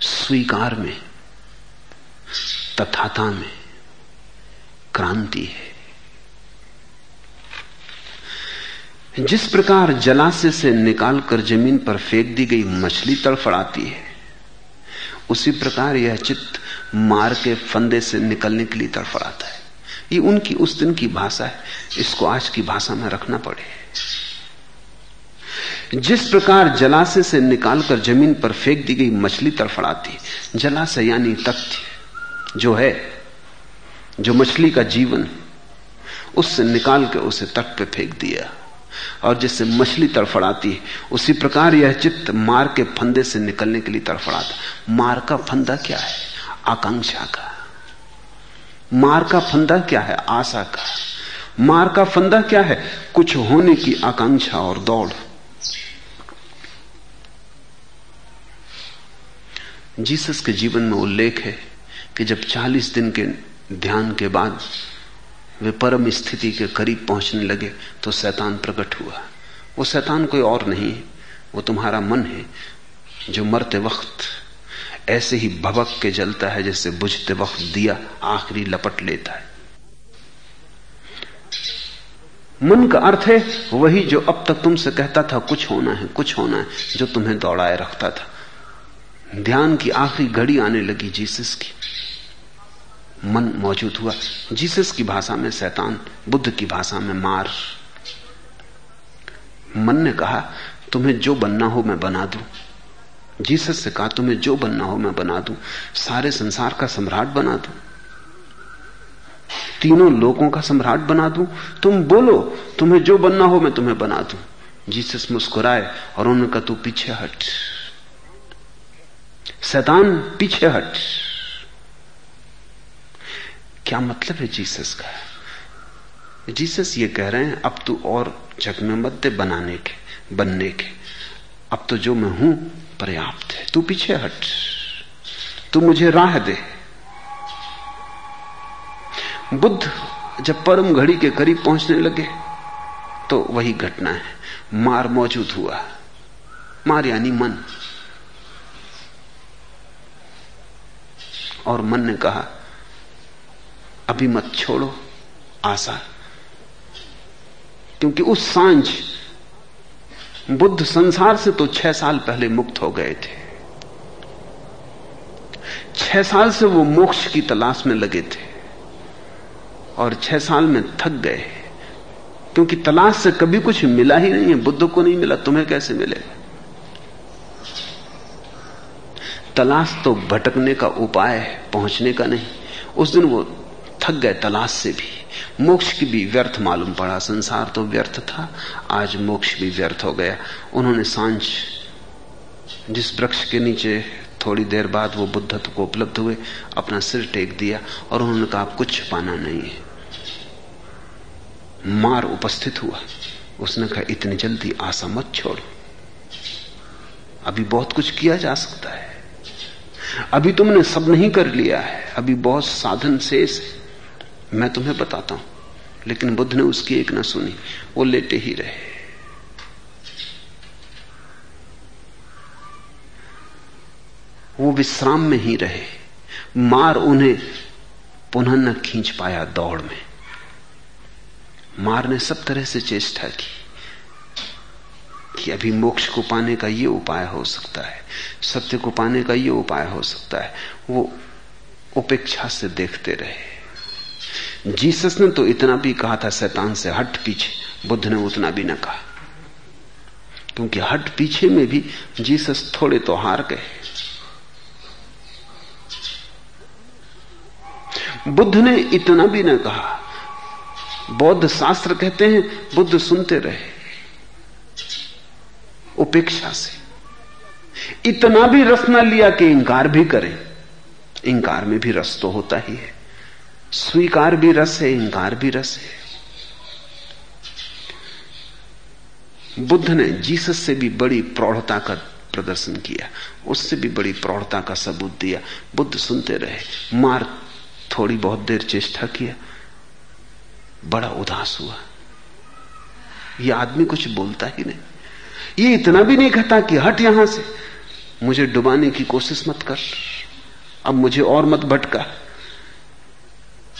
स्वीकार में तथाता में क्रांति है। जिस प्रकार जलाशय से निकालकर ज़मीन पर फेंक दी गई मछली तड़फड़ाती है, उसी प्रकार यह चित्त मार के फंदे से निकलने के लिए तड़फड़ाता है। ये उनकी, उस दिन की भाषा है। इसको आज की भाषा में रखना पड़े। जिस प्रकार जलाशय से निकालकर ज़मीन पर फेंक दी गई मछली तड़फड़ाती, जलाशय यानी तथ्य जो है, जो मछली का जीवन उससे निकाल के उसे तट पे फेंक दिया। और जिससे मछली तड़फड़ाती है, उसी प्रकार यह चित्त मार के फंदे से निकलने के लिए तड़फड़ाता। मार का फंदा क्या है? आकांक्षा का। मार का फंदा क्या है? आशा का। मार का फंदा क्या है? कुछ होने की आकांक्षा और दौड़। जीसस के जीवन में उल्लेख है कि जब 40 दिन के ध्यान के बाद वे परम स्थिति के करीब पहुँचने लगे तो शैतान प्रकट हुआ। वो शैतान कोई और नहीं है, वो तुम्हारा मन है, जो मरते वक्त ऐसे ही भबक के जलता है जैसे बुझते वक्त दिया आखिरी लपट लेता है। मन का अर्थ है वही जो अब तक तुमसे कहता था, कुछ होना है, कुछ होना है, जो तुम्हें दौड़ाए रखता था। ध्यान की आखिरी घड़ी आने लगी जीसस की। मन मौजूद हुआ। जीसस की भाषा में शैतान, बुद्ध की भाषा में मार। मन ने कहा, तुम्हें जो बनना हो मैं बना दूँ। जीसस से कहा, तुम्हें जो बनना हो मैं बना दूँ। सारे संसार का सम्राट बना दूँ। तीनों लोगों का सम्राट बना दूँ। तुम बोलो, तुम्हें जो बनना हो मैं तुम्हें बना दूँ। जीसस मुस्कुराए और उन्होंने कहा, तू पीछे हट। शैतान पीछे हट। क्या मतलब है जीसस का? जीसस ये कह रहे हैं, अब तू और जग में मत दे बनाने के, बनने के। अब तो जो मैं हूँ, पर्याप्त है। तू पीछे हट। तू मुझे राह दे। बुद्ध जब परम घड़ी के करीब पहुँचने लगे तो वही घटना है। मार मौजूद हुआ। मार यानी मन। और मन ने कहा, अभी मत छोड़ो आशा, क्योंकि उस साँझ बुद्ध संसार से तो छह साल पहले मुक्त हो गए थे। छह साल से वो मोक्ष की तलाश में लगे थे और छह साल में थक गए, क्योंकि तलाश से कभी कुछ मिला ही नहीं है, बुद्ध को नहीं मिला, तुम्हें कैसे मिलेगा? तलाश तो भटकने का उपाय है, पहुँचने का नहीं। उस दिन वो थक गए तलाश से भी। मोक्ष की भी व्यर्थ मालूम पड़ा, संसार तो व्यर्थ था, आज मोक्ष भी व्यर्थ हो गया। उन्होंने साँझ, जिस वृक्ष के नीचे थोड़ी देर बाद वो बुद्धत्व को उपलब्ध हुए, अपना सिर टेक दिया और उन्होंने कहा, कुछ पाना नहीं है। मार उपस्थित हुआ। उसने कहा, इतनी जल्दी आशा मत छोड़ो। अभी बहुत कुछ किया जा सकता है। अभी तुमने सब नहीं कर लिया है। अभी बहुत साधन शेष है। मैं तुम्हें बताता हूँ। लेकिन बुद्ध ने उसकी एक ना सुनी। वो लेटे ही रहे। वो विश्राम में ही रहे। मार उन्हें पुनः न खींच पाया दौड़ में। मार ने सब तरह से चेष्टा की। कि अभी मोक्ष को पाने का ये उपाय हो सकता है, सत्य को पाने का ये उपाय हो सकता है, वो उपेक्षा से देखते रहे। जीसस ने तो इतना भी कहा था, शैतान से हट पीछे, बुद्ध ने उतना भी ना कहा। क्योंकि हट पीछे में भी जीसस थोड़े तो हार गए। बुद्ध ने इतना भी ना कहा। बौद्ध शास्त्र कहते हैं, बुद्ध सुनते रहे। उपेक्षा से। इतना भी रस ना लिया कि इंकार भी करें। इंकार में भी रस तो होता ही है। स्वीकार भी रस है, इंकार भी रस है। बुद्ध ने जीसस से भी बड़ी प्रौढ़ता का प्रदर्शन किया। उससे भी बड़ी प्रौढ़ता का सबूत दिया। बुद्ध सुनते रहे। मार थोड़ी बहुत देर चेष्टा किया। बड़ा उदास हुआ। यह आदमी कुछ बोलता ही नहीं। ये इतना भी नहीं कहता कि हट यहाँ से। मुझे डुबाने की कोशिश मत कर। अब मुझे और मत भटका।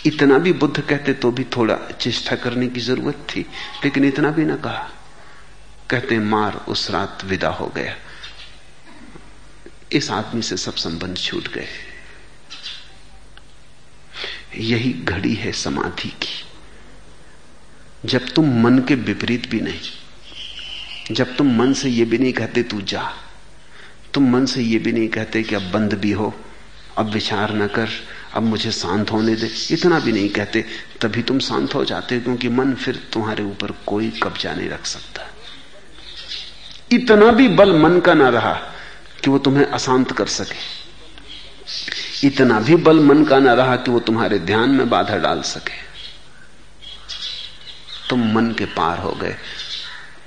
इतना भी बुद्ध कहते तो भी थोड़ा चेष्टा करने की ज़रूरत थी, लेकिन इतना भी ना कहा। कहते, मार, उस रात विदा हो गया। इस आदमी से सब संबंध छूट गए। यही घड़ी है समाधि की। जब तुम मन के विपरीत भी नहीं जब तुम मन से यह भी नहीं कहते तू जा, तुम मन से यह भी नहीं कहते कि अब बंद भी हो, अब विचार न कर, अब मुझे शांत होने दे, इतना भी नहीं कहते, तभी तुम शांत हो जाते हो, क्योंकि मन फिर तुम्हारे ऊपर कोई कब्जा नहीं रख सकता। इतना भी बल मन का ना रहा कि वो तुम्हें अशांत कर सके। इतना भी बल मन का ना रहा कि वो तुम्हारे ध्यान में बाधा डाल सके। तुम मन के पार हो गए।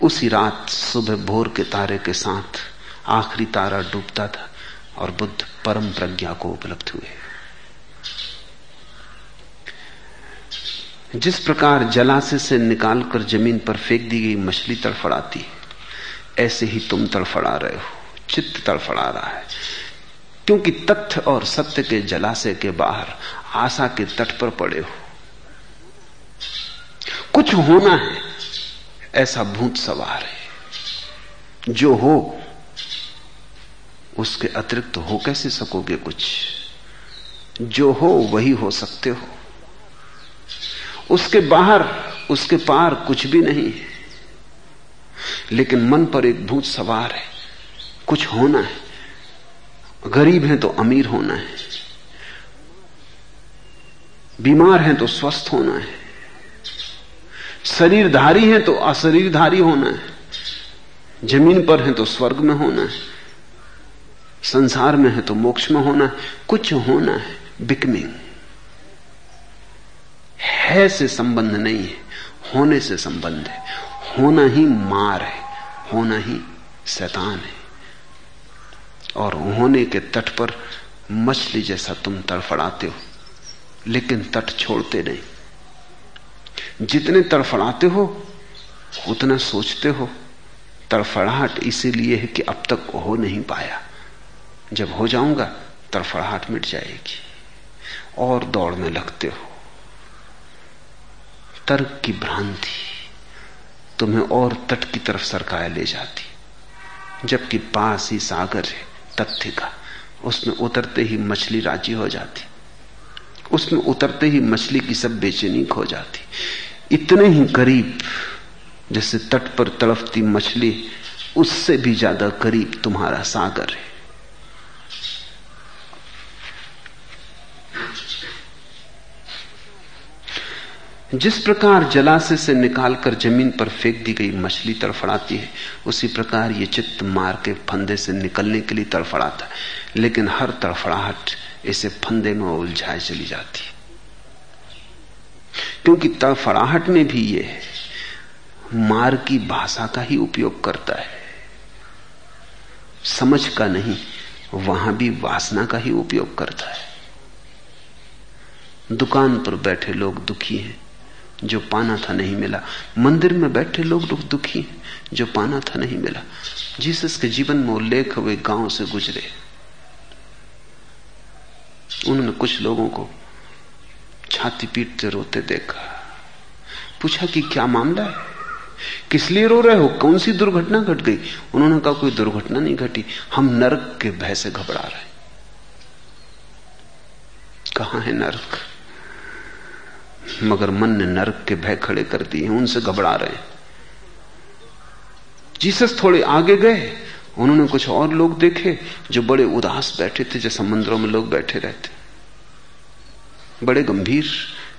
उसी रात सुबह भोर के तारे के साथ आखिरी तारा डूबता था और बुद्ध परम प्रज्ञा को उपलब्ध हुए। जिस प्रकार जलाशय से निकालकर ज़मीन पर फेंक दी गई मछली तड़फड़ाती, ऐसे ही तुम तड़फड़ा रहे हो, चित्त तड़फड़ा रहा है। क्योंकि तथ्य और सत्य के जलाशय के बाहर आशा के तट पर पड़े हो। कुछ होना है ऐसा भूत सवार है। जो हो, उसके अतिरिक्त हो कैसे सकोगे कुछ? जो हो, वही हो सकते हो। उसके बाहर, उसके पार कुछ भी नहीं है। लेकिन मन पर एक भूत सवार है। कुछ होना है। गरीब है तो अमीर होना है। बीमार है तो स्वस्थ होना है। शरीरधारी हैं तो अशरीरधारी होना है। ज़मीन पर हैं तो स्वर्ग में होना है। संसार में है तो मोक्ष में होना है। कुछ होना है, बिकमिंग। है से संबंध नहीं है, होने से संबंध है। होना ही मार है, होना ही शैतान है। और होने के तट पर मछली जैसा तुम तड़फड़ाते हो, लेकिन तट छोड़ते नहीं। जितने तड़फड़ाते हो, उतना सोचते हो। तड़फड़ाहट इसीलिए है कि अब तक हो नहीं पाया। जब हो जाऊँगा, तड़फड़ाहट मिट जाएगी। और दौड़ने लगते हो। तर्क की भ्रांति तुम्हें और तट की तरफ़ सरकाए ले जाती। जबकि पास ही सागर है, तथ्य का, उसमें उतरते ही मछली राज़ी हो जाती। उसमें उतरते ही मछली की सब बेचैनी खो जाती। इतने ही करीब, जैसे तट पर तड़फती मछली, उससे भी ज़्यादा करीब तुम्हारा सागर है। जिस प्रकार जलाशय से निकालकर ज़मीन पर फेंक दी गई मछली तड़फड़ाती है, उसी प्रकार ये चित्त मार के फंदे से निकलने के लिए तड़फड़ाता है। लेकिन हर तड़फड़ाहट इसे फंदे में उलझाए चली जाती क्योंकि तड़फड़ाहट में भी ये मार की भाषा का ही उपयोग करता है। समझ का नहीं, वहाँ भी वासना का ही उपयोग करता है। दुकान पर बैठे लोग दुखी हैं, जो पाना था नहीं मिला। मंदिर में बैठे लोग दुख दुखी हैं, जो पाना था नहीं मिला। जीसस के जीवन में उल्लेख हुए गाँव से गुजरे। उन्होंने कुछ लोगों को छाती पीटते रोते देखा। पूछा कि क्या मामला है? किस लिए रो रहे हो? कौन सी दुर्घटना घट गई? उन्होंने कहा, कोई दुर्घटना नहीं घटी। हम नरक के भय से घबरा रहे कहा है नरक? मगर मन ने नरक के भय खड़े कर दिए उनसे घबरा रहे जीसस थोड़े आगे गए उन्होंने कुछ और लोग देखे जो बड़े उदास बैठे थे, जैसे मंदिरों में लोग बैठे रहते। बड़े गंभीर।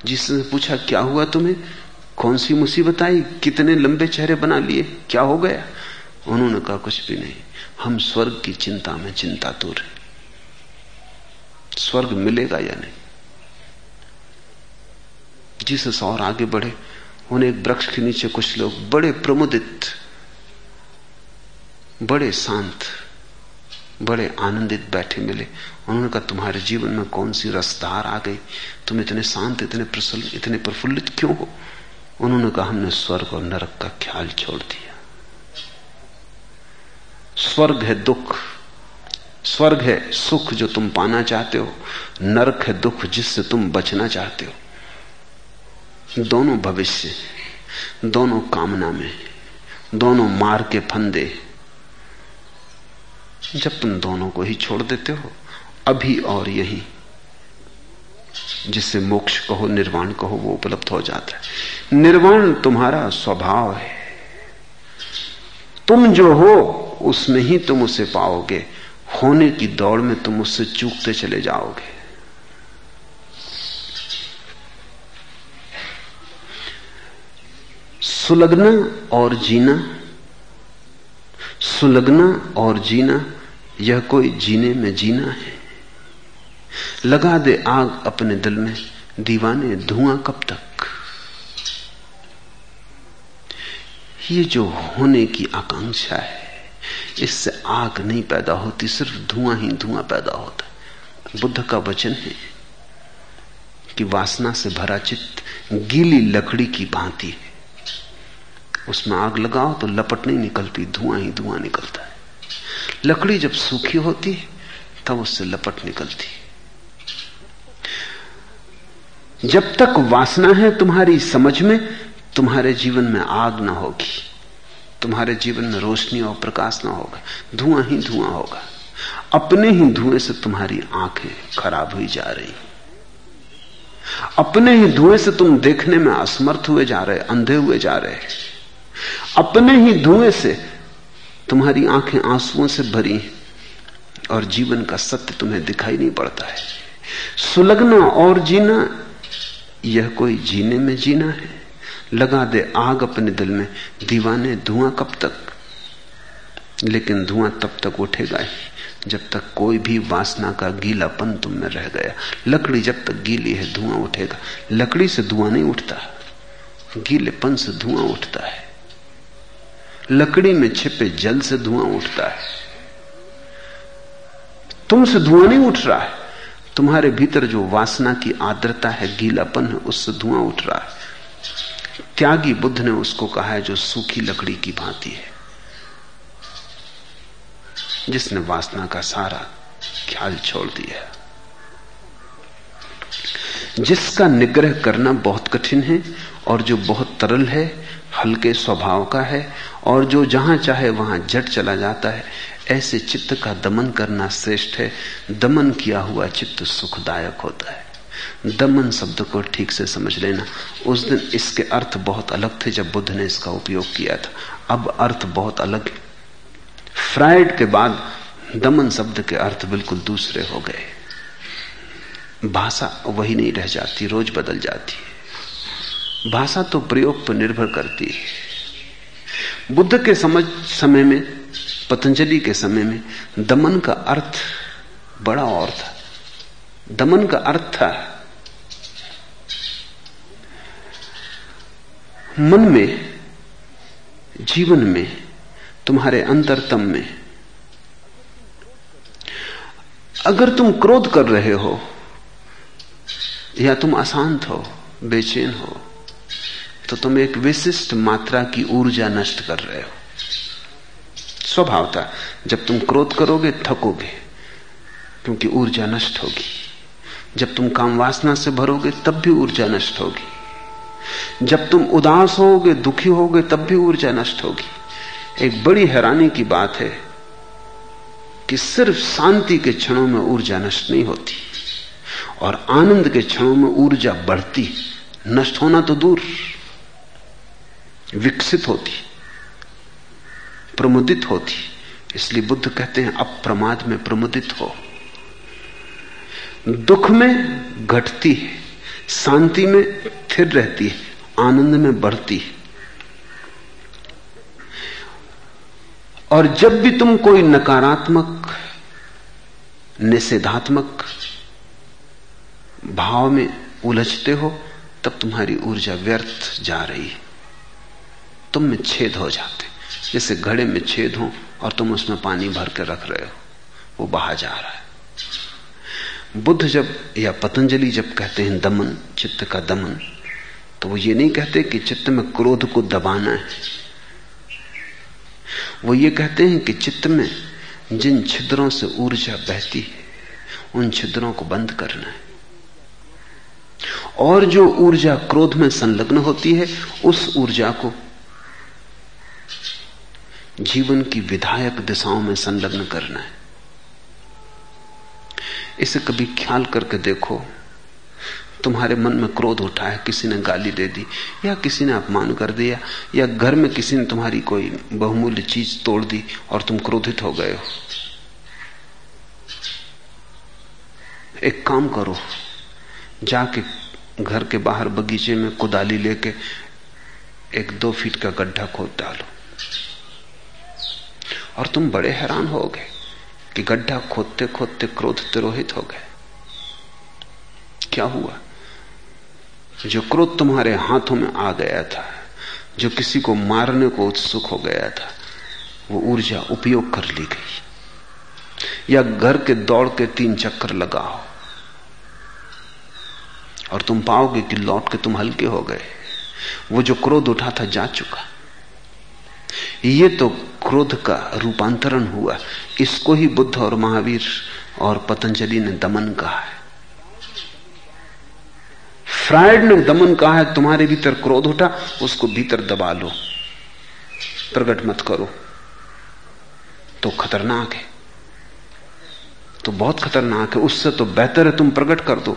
जिसने पूछा, क्या हुआ तुम्हें? कौन सी मुसीबत आई? कितने लंबे चेहरे बना लिए? क्या हो गया? उन्होंने कहा, कुछ भी नहीं। हम स्वर्ग की चिंता में चिंता दूर है। स्वर्ग मिलेगा या नहीं? जिसस और आगे बढ़े, उन्हें एक वृक्ष के नीचे कुछ लोग बड़े प्रमुदित बड़े शांत, बड़े आनंदित बैठे मिले। उन्होंने कहा, तुम्हारे जीवन में कौन सी रसधार आ गई? तुम इतने शांत, इतने प्रसन्न, इतने प्रफुल्लित क्यों हो? उन्होंने कहा, हमने स्वर्ग और नरक का ख्याल छोड़ दिया। स्वर्ग है दुख। स्वर्ग है सुख जो तुम पाना चाहते हो। नरक है दुख जिससे तुम बचना चाहते हो। दोनों भविष्य, दोनों कामना में, दोनों मार के फंदे जब तुम दोनों को ही छोड़ देते हो, अभी और यही जिसे मोक्ष कहो, निर्वाण कहो, वो उपलब्ध हो जाता है। निर्वाण तुम्हारा स्वभाव है। तुम जो हो, उसमें ही तुम उसे पाओगे। होने की दौड़ में तुम उससे चूकते चले जाओगे। सुलगना और जीना सुलगना और जीना, यह कोई जीने में जीना है। लगा दे आग अपने दिल में, दीवाने धुआँ कब तक? ये जो होने की आकांक्षा है, इससे आग नहीं पैदा होती, सिर्फ़ धुआँ ही धुआँ पैदा होता बुद्ध का वचन है कि वासना से भरा चित्त गीली लकड़ी की भांति है। उसमें आग लगाओ तो लपट नहीं निकलती, धुआँ ही धुआँ निकलता है। लकड़ी जब सूखी होती है, तब उससे लपट निकलती है। जब तक वासना है तुम्हारी समझ में, तुम्हारे जीवन में आग ना होगी। तुम्हारे जीवन में रोशनी और प्रकाश ना होगा, धुआँ ही धुआँ होगा। अपने ही धुएँ से तुम्हारी आँखें खराब हुई जा रही अपने ही धुएँ से तुम देखने में असमर्थ हुए जा रहे, अंधे हुए जा रहे अपने ही धुएँ से तुम्हारी आँखें आंसुओं से भरी और जीवन का सत्य तुम्हें दिखाई नहीं पड़ता है। सुलगना और जीना, यह कोई जीने में जीना है। लगा दे आग अपने दिल में, दीवाने धुआँ कब तक? लेकिन धुआँ तब तक उठेगा ही, जब तक कोई भी वासना का गीलापन तुम में रह गया। लकड़ी जब तक गीली है, धुआँ उठेगा। लकड़ी से धुआँ नहीं उठता, गीलेपन से धुआँ उठता है। लकड़ी में छिपे जल से धुआँ उठता है। तुमसे धुआँ नहीं उठ रहा है। तुम्हारे भीतर जो वासना की आर्द्रता है, गीलापन है, उससे धुआँ उठ रहा है। त्यागी बुद्ध ने उसको कहा है, जो सूखी लकड़ी की भांति है, जिसने वासना का सारा ख्याल छोड़ दिया है। जिसका निग्रह करना बहुत कठिन है और जो बहुत तरल है हल्के स्वभाव का है और जो जहाँ चाहे वहाँ जट चला जाता है। ऐसे चित्त का दमन करना श्रेष्ठ है। दमन किया हुआ चित्त सुखदायक होता है। दमन शब्द को ठीक से समझ लेना। उस दिन इसके अर्थ बहुत अलग थे जब बुद्ध ने इसका उपयोग किया था। अब अर्थ बहुत अलग है। फ्राइड के बाद दमन शब्द के अर्थ बिल्कुल दूसरे हो गए। भाषा वही नहीं रह जाती, रोज बदल जाती है। भाषा तो प्रयोग पर निर्भर करती है। बुद्ध के समझ समय में, पतंजलि के समय में, दमन का अर्थ बड़ा और था। दमन का अर्थ था, मन में, जीवन में, तुम्हारे अंतरतम में। अगर तुम क्रोध कर रहे हो, या तुम अशांत हो, बेचैन हो तो तुम एक विशिष्ट मात्रा की ऊर्जा नष्ट कर रहे हो। स्वभाव था। जब तुम क्रोध करोगे, थकोगे, क्योंकि ऊर्जा नष्ट होगी। जब तुम काम वासना से भरोगे, तब भी ऊर्जा नष्ट होगी। जब तुम उदास होगे, दुखी होगे, तब भी ऊर्जा नष्ट होगी। एक बड़ी हैरानी की बात है कि सिर्फ़ शांति के क्षणों में ऊर्जा नष्ट नहीं होती और आनंद के क्षणों में ऊर्जा बढ़ती। नष्ट होना तो दूर। विकसित होती, प्रमुदित होती। इसलिए बुद्ध कहते हैं अप्रमाद में प्रमुदित हो। दुख में घटती है, शांति में स्थिर रहती है, आनंद में बढ़ती है। और जब भी तुम कोई नकारात्मक, निषेधात्मक भाव में उलझते हो, तब तुम्हारी ऊर्जा व्यर्थ जा रही है। तुम में छेद हो जाते। जैसे घड़े में छेद हो और तुम उसमें पानी भर के रख रहे हो, वो बहा जा रहा है। बुद्ध जब या पतंजलि जब कहते हैं दमन, चित्त का दमन तो वो ये नहीं कहते कि चित्त में क्रोध को दबाना है। वो ये कहते हैं कि चित्त में जिन छिद्रों से ऊर्जा बहती है, उन छिद्रों को बंद करना है। और जो ऊर्जा क्रोध में संलग्न होती है, उस ऊर्जा को जीवन की विधायक दिशाओं में संलग्न करना है। इसे कभी ख्याल करके देखो, तुम्हारे मन में क्रोध उठा है, किसी ने गाली दे दी, या किसी ने अपमान कर दिया, या घर में किसी ने तुम्हारी कोई बहुमूल्य चीज़ तोड़ दी और तुम क्रोधित हो गए हो। एक काम करो, जाके घर के बाहर बगीचे में कुदाली लेके एक दो फीट का गड्ढा खोद डालो। और तुम बड़े हैरान हो गए कि गड्ढा खोदते खोदते क्रोध तिरोहित हो गए। क्या हुआ? जो क्रोध तुम्हारे हाथों में आ गया था, जो किसी को मारने को उत्सुक हो गया था, वो ऊर्जा उपयोग कर ली गई। या घर के दौड़ के तीन चक्कर लगाओ। और तुम पाओगे कि लौट के तुम हल्के हो गए। वो जो क्रोध उठा था, जा चुका। ये तो क्रोध का रूपांतरण हुआ। इसको ही बुद्ध और महावीर और पतंजलि ने दमन कहा है। फ्राइड ने दमन कहा है, तुम्हारे भीतर क्रोध उठा, उसको भीतर दबा लो। प्रकट मत करो। तो खतरनाक है। तो बहुत खतरनाक है। उससे तो बेहतर है तुम प्रकट कर दो,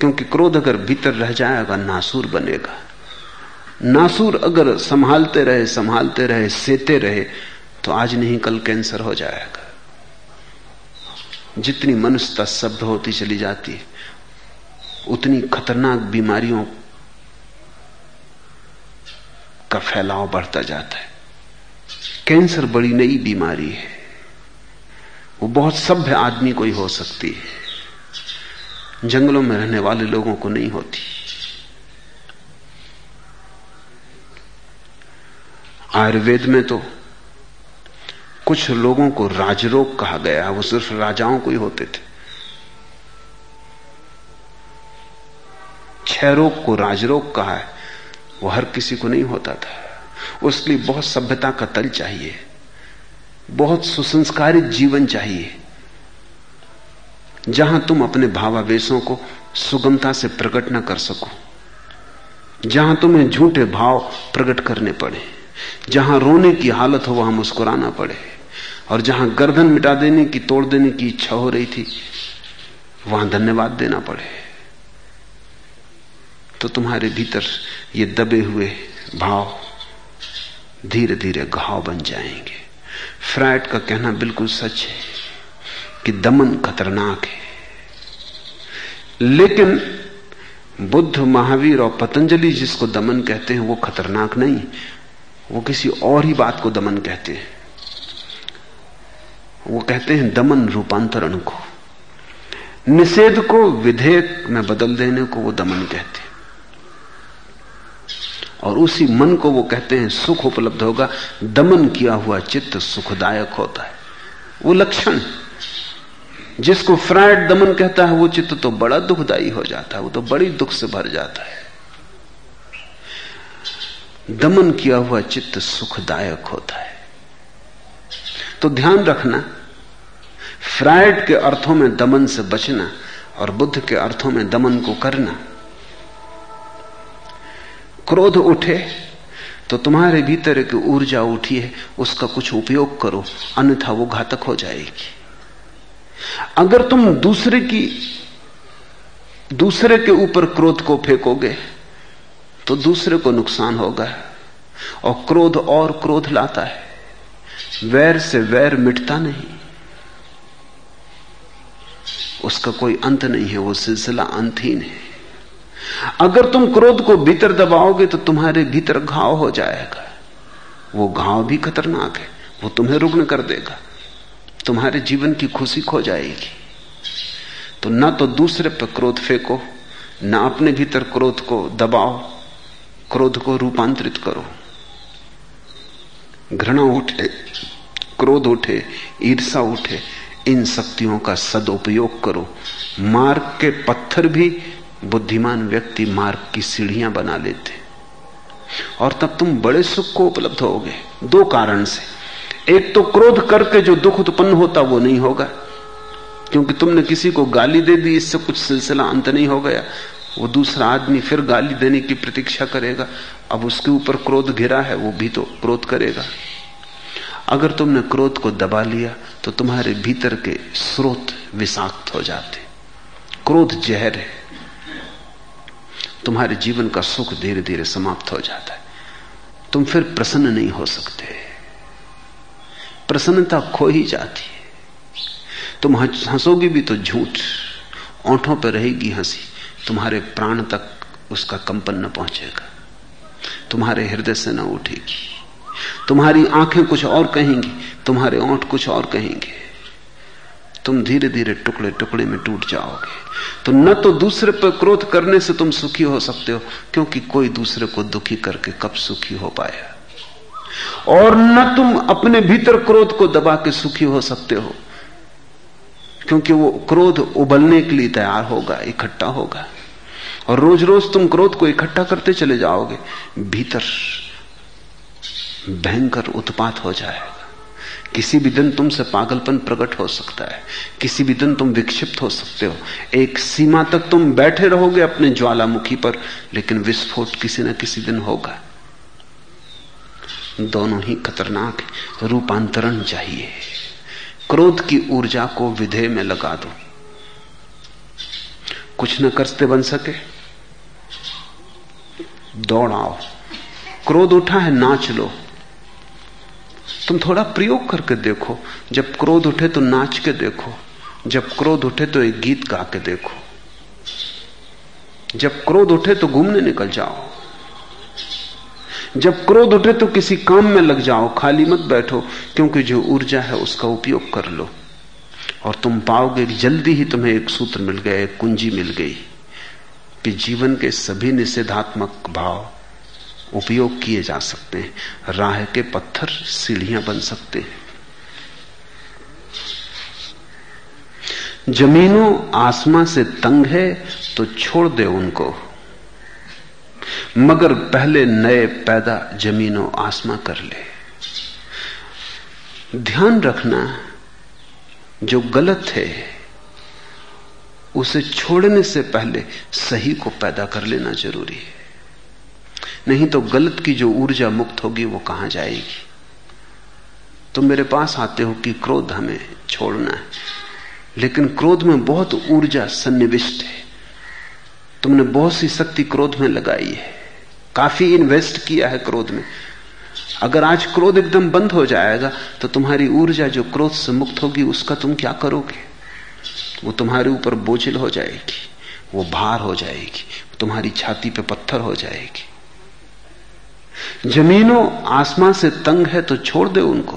क्योंकि क्रोध अगर भीतर रह जाएगा, नासूर बनेगा। नासूर अगर संभालते रहे संभालते रहे, सेते रहे तो आज नहीं, कल कैंसर हो जाएगा। जितनी मनुष्यता शब्द होती चली जाती है, उतनी खतरनाक बीमारियों का फैलाव बढ़ता जाता है। कैंसर बड़ी नई बीमारी है। वो बहुत सभ्य आदमी को ही हो सकती है। जंगलों में रहने वाले लोगों को नहीं होती। आयुर्वेद में तो कुछ लोगों को राजरोग कहा गया वो सिर्फ़ राजाओं को ही होते थे। क्षय रोग को राजरोग कहा है, वो हर किसी को नहीं होता था। उसके लिए बहुत सभ्यता का तल चाहिए, बहुत सुसंस्कारित जीवन चाहिए, जहाँ तुम अपने भावावेशों को सुगमता से प्रकट न कर सको, जहाँ तुम्हें झूठे भाव प्रकट करने पड़े। जहाँ रोने की हालत हो वहाँ मुस्कुराना पड़े। और जहाँ गर्दन मिटा देने की, तोड़ देने की इच्छा हो रही थी, वहाँ धन्यवाद देना पड़े। तो तुम्हारे भीतर ये दबे हुए भाव धीरे धीरे घाव बन जाएँगे। फ्राइड का कहना बिल्कुल सच है कि दमन खतरनाक है। लेकिन बुद्ध महावीर और पतंजलि जिसको दमन कहते हैं, वो खतरनाक नहीं वो किसी और ही बात को दमन कहते हैं। वो कहते हैं, दमन रूपांतरण को। निषेध को, विधेयक में बदल देने को वो दमन कहते हैं। और उसी मन को वो कहते हैं, सुख उपलब्ध होगा। दमन किया हुआ चित्त सुखदायक होता है। वो लक्षण जिसको फ्राइड दमन कहता है, वो चित्त तो बड़ा दुखदाई हो जाता है, वो तो बड़ी दुख से भर जाता है। दमन किया हुआ चित्त सुखदायक होता है। तो ध्यान रखना फ्राइड के अर्थों में दमन से बचना और बुद्ध के अर्थों में दमन को करना। क्रोध उठे तो तुम्हारे भीतर एक ऊर्जा उठी है, उसका कुछ उपयोग करो, अन्यथा वो घातक हो जाएगी। अगर तुम दूसरे की, दूसरे के ऊपर क्रोध को फेंकोगे तो दूसरे को नुकसान होगा। और क्रोध और क्रोध लाता है। वैर से वैर मिटता नहीं। उसका कोई अंत नहीं है, वो सिलसिला अंतहीन है। अगर तुम क्रोध को भीतर दबाओगे तो तुम्हारे भीतर घाव हो जाएगा। वो घाव भी खतरनाक है। वो तुम्हें रुग्ण कर देगा। तुम्हारे जीवन की खुशी खो जाएगी। तो ना तो दूसरे पर क्रोध फेंको, ना अपने भीतर क्रोध को दबाओ। क्रोध को रूपांतरित करो। घृणा उठे, क्रोध उठे ईर्षा उठे, इन शक्तियों का सदुपयोग करो। मार्ग के पत्थर भी बुद्धिमान व्यक्ति मार्ग की सीढ़ियाँ बना लेते। और तब तुम बड़े सुख को उपलब्ध होगे, दो कारण से। एक तो क्रोध करके जो दुख उत्पन्न होता वो नहीं होगा, क्योंकि तुमने किसी को गाली दे दी, इससे कुछ सिलसिला अंत नहीं हो गया। वो दूसरा आदमी फिर गाली देने की प्रतीक्षा करेगा। अब उसके ऊपर क्रोध घिरा है, वो भी तो क्रोध करेगा। अगर तुमने क्रोध को दबा लिया तो तुम्हारे भीतर के स्रोत विषाक्त हो जाते। क्रोध जहर है। तुम्हारे जीवन का सुख धीरे धीरे समाप्त हो जाता है। तुम फिर प्रसन्न नहीं हो सकते। प्रसन्नता खो ही जाती है। तुम हंसोगी भी तो झूठ, ओंठों पर रहेगी हँसी। तुम्हारे प्राण तक उसका कंपन न पहुंचेगा। तुम्हारे हृदय से न उठेगी। तुम्हारी आँखें कुछ और कहेंगी, तुम्हारे ओंठ कुछ और कहेंगे। तुम धीरे धीरे टुकड़े टुकड़े में टूट जाओगे। तो न तो दूसरे पर क्रोध करने से तुम सुखी हो सकते हो, क्योंकि कोई दूसरे को दुखी करके कब सुखी हो पाया। और न तुम अपने भीतर क्रोध को दबा के सुखी हो सकते हो, क्योंकि वो क्रोध उबलने के लिए तैयार होगा, इकट्ठा होगा। और रोज रोज तुम क्रोध को इकट्ठा करते चले जाओगे, भीतर भयंकर उत्पात हो जाएगा। किसी भी दिन तुमसे पागलपन प्रकट हो सकता है, किसी भी दिन तुम विक्षिप्त हो सकते हो। एक सीमा तक तुम बैठे रहोगे अपने ज्वालामुखी पर, लेकिन विस्फोट किसी ना किसी दिन होगा। दोनों ही खतरनाक रूपांतरण चाहिए। क्रोध की ऊर्जा को विधेय में लगा दो। कुछ न करते बन सके दौड़ाओ क्रोध उठा है, नाच लो। तुम थोड़ा प्रयोग करके देखो। जब क्रोध उठे तो नाच के देखो। जब क्रोध उठे तो एक गीत गा के देखो। जब क्रोध उठे तो घूमने निकल जाओ। जब क्रोध उठे तो किसी काम में लग जाओ। खाली मत बैठो, क्योंकि जो ऊर्जा है उसका उपयोग कर लो। और तुम पाओगे जल्दी ही तुम्हें एक सूत्र मिल गया, एक कुंजी मिल गई। कि जीवन के सभी निषेधात्मक भाव उपयोग किए जा सकते हैं। राह के पत्थर सीढ़ियाँ बन सकते हैं। जमीनों आसमां से तंग है तो छोड़ दे उनको। मगर पहले नए पैदा जमीनों आसमां कर ले। ध्यान रखना जो गलत है उसे छोड़ने से पहले सही को पैदा कर लेना ज़रूरी है। नहीं तो गलत की जो ऊर्जा मुक्त होगी वो कहाँ जाएगी? तुम मेरे पास आते हो कि क्रोध हमें छोड़ना है, लेकिन क्रोध में बहुत ऊर्जा सन्निविष्ट है। तुमने बहुत सी शक्ति क्रोध में लगाई है। काफ़ी इन्वेस्ट किया है क्रोध में। अगर आज क्रोध एकदम बंद हो जाएगा तो तुम्हारी ऊर्जा जो क्रोध से मुक्त होगी, उसका तुम क्या करोगे? वो तुम्हारे ऊपर बोझिल हो जाएगी, वो भार हो जाएगी तुम्हारी छाती पे पत्थर हो जाएगी। जमीनों आसमां से तंग है तो छोड़ दे उनको।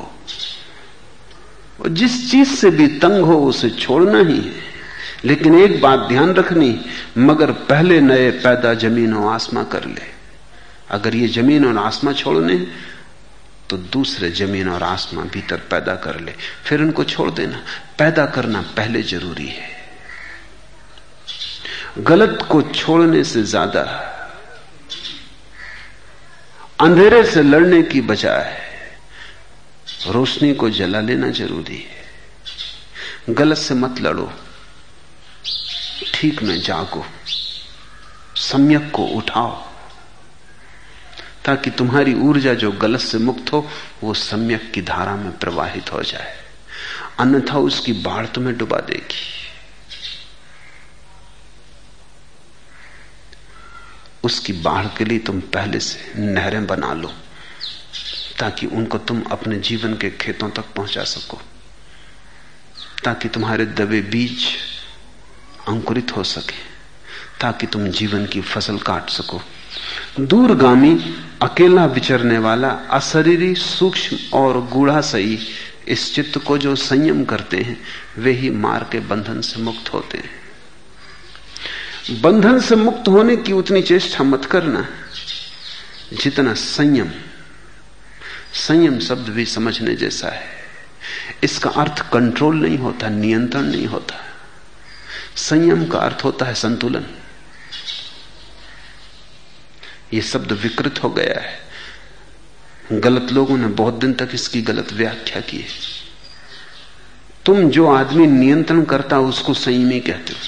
और जिस चीज़ से भी तंग हो उसे छोड़ना ही है। लेकिन एक बात ध्यान रखनी, मगर पहले नए पैदा ज़मीन और आसमां कर ले। अगर ये ज़मीन और आसमां छोड़ने तो दूसरे ज़मीन और आसमां भीतर पैदा कर ले। फिर उनको छोड़ देना। पैदा करना पहले ज़रूरी है। गलत को छोड़ने से ज़्यादा, अंधेरे से लड़ने की बजाय रोशनी को जला लेना ज़रूरी है। गलत से मत लड़ो। ठीक में जागो। सम्यक को उठाओ। ताकि तुम्हारी ऊर्जा जो गलत से मुक्त हो, वो सम्यक की धारा में प्रवाहित हो जाए। अन्यथा उसकी बाढ़ तुम्हें डुबा देगी। उसकी बाढ़ के लिए तुम पहले से नहरें बना लो, ताकि उनको तुम अपने जीवन के खेतों तक पहुँचा सको, ताकि तुम्हारे दबे बीज अंकुरित हो सके, ताकि तुम जीवन की फ़सल काट सको। दूरगामी, अकेला विचरने वाला, अशरीरी, सूक्ष्म और गूढ़ा सही इस चित्त को जो संयम करते हैं, वे ही मार के बंधन से मुक्त होते हैं। बंधन से मुक्त होने की उतनी चेष्टा मत करना। जितना संयम संयम शब्द भी समझने जैसा है। इसका अर्थ कंट्रोल नहीं होता, नियंत्रण नहीं होता। संयम का अर्थ होता है संतुलन। यह शब्द विकृत हो गया है। गलत लोगों ने बहुत दिन तक इसकी गलत व्याख्या की है। तुम जो आदमी नियंत्रण करता उसको संयमी कहते हो।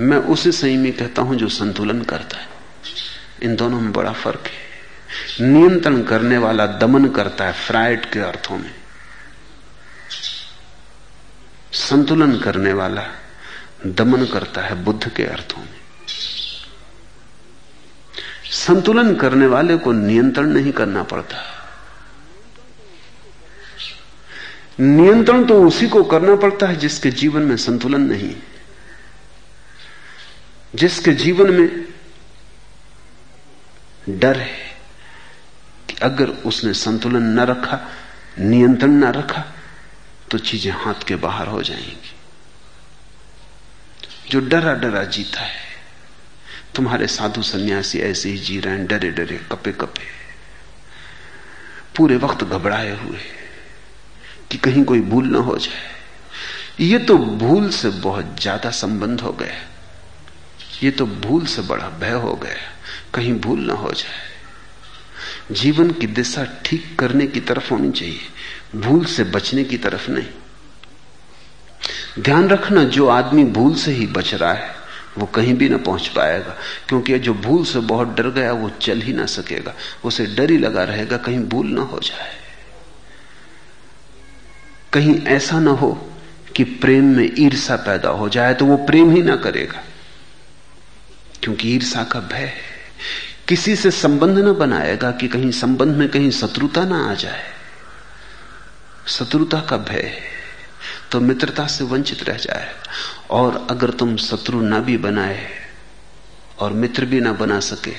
मैं उसे संयमी कहता हूँ जो संतुलन करता है। इन दोनों में बड़ा फ़र्क है। नियंत्रण करने वाला दमन करता है फ्राइड के अर्थों में। संतुलन करने वाला दमन करता है बुद्ध के अर्थों में। संतुलन करने वाले को नियंत्रण नहीं करना पड़ता। नियंत्रण तो उसी को करना पड़ता है जिसके जीवन में संतुलन नहीं जिसके जीवन में डर है कि अगर उसने संतुलन न रखा, नियंत्रण न रखा तो चीज़ें हाथ के बाहर हो जाएँगी। जो डरा डरा जीता है तुम्हारे साधु सन्यासी ऐसे ही जी रहे हैं, डरे डरे, कपे कपे। पूरे वक्त घबराए हुए कि कहीं कोई भूल ना हो जाए। ये तो भूल से बहुत ज़्यादा संबंध हो गया। ये तो भूल से बड़ा भय हो गया, कहीं भूल ना हो जाए। जीवन की दिशा ठीक करने की तरफ़ होनी चाहिए, भूल से बचने की तरफ़ नहीं। ध्यान रखना, जो आदमी भूल से ही बच रहा है वो कहीं भी ना पहुँच पाएगा। क्योंकि जो भूल से बहुत डर गया, वो चल ही ना सकेगा। उसे डर ही लगा रहेगा, कहीं भूल ना हो जाए। कहीं ऐसा ना हो कि प्रेम में ईर्षा पैदा हो जाए तो वो प्रेम ही ना करेगा। क्योंकि ईर्षा का भय है। किसी से संबंध ना बनाएगा कि कहीं संबंध में कहीं शत्रुता ना आ जाए। शत्रुता का भय तो मित्रता से वंचित रह जाए। और अगर तुम शत्रु ना भी बनाए और मित्र भी ना बना सके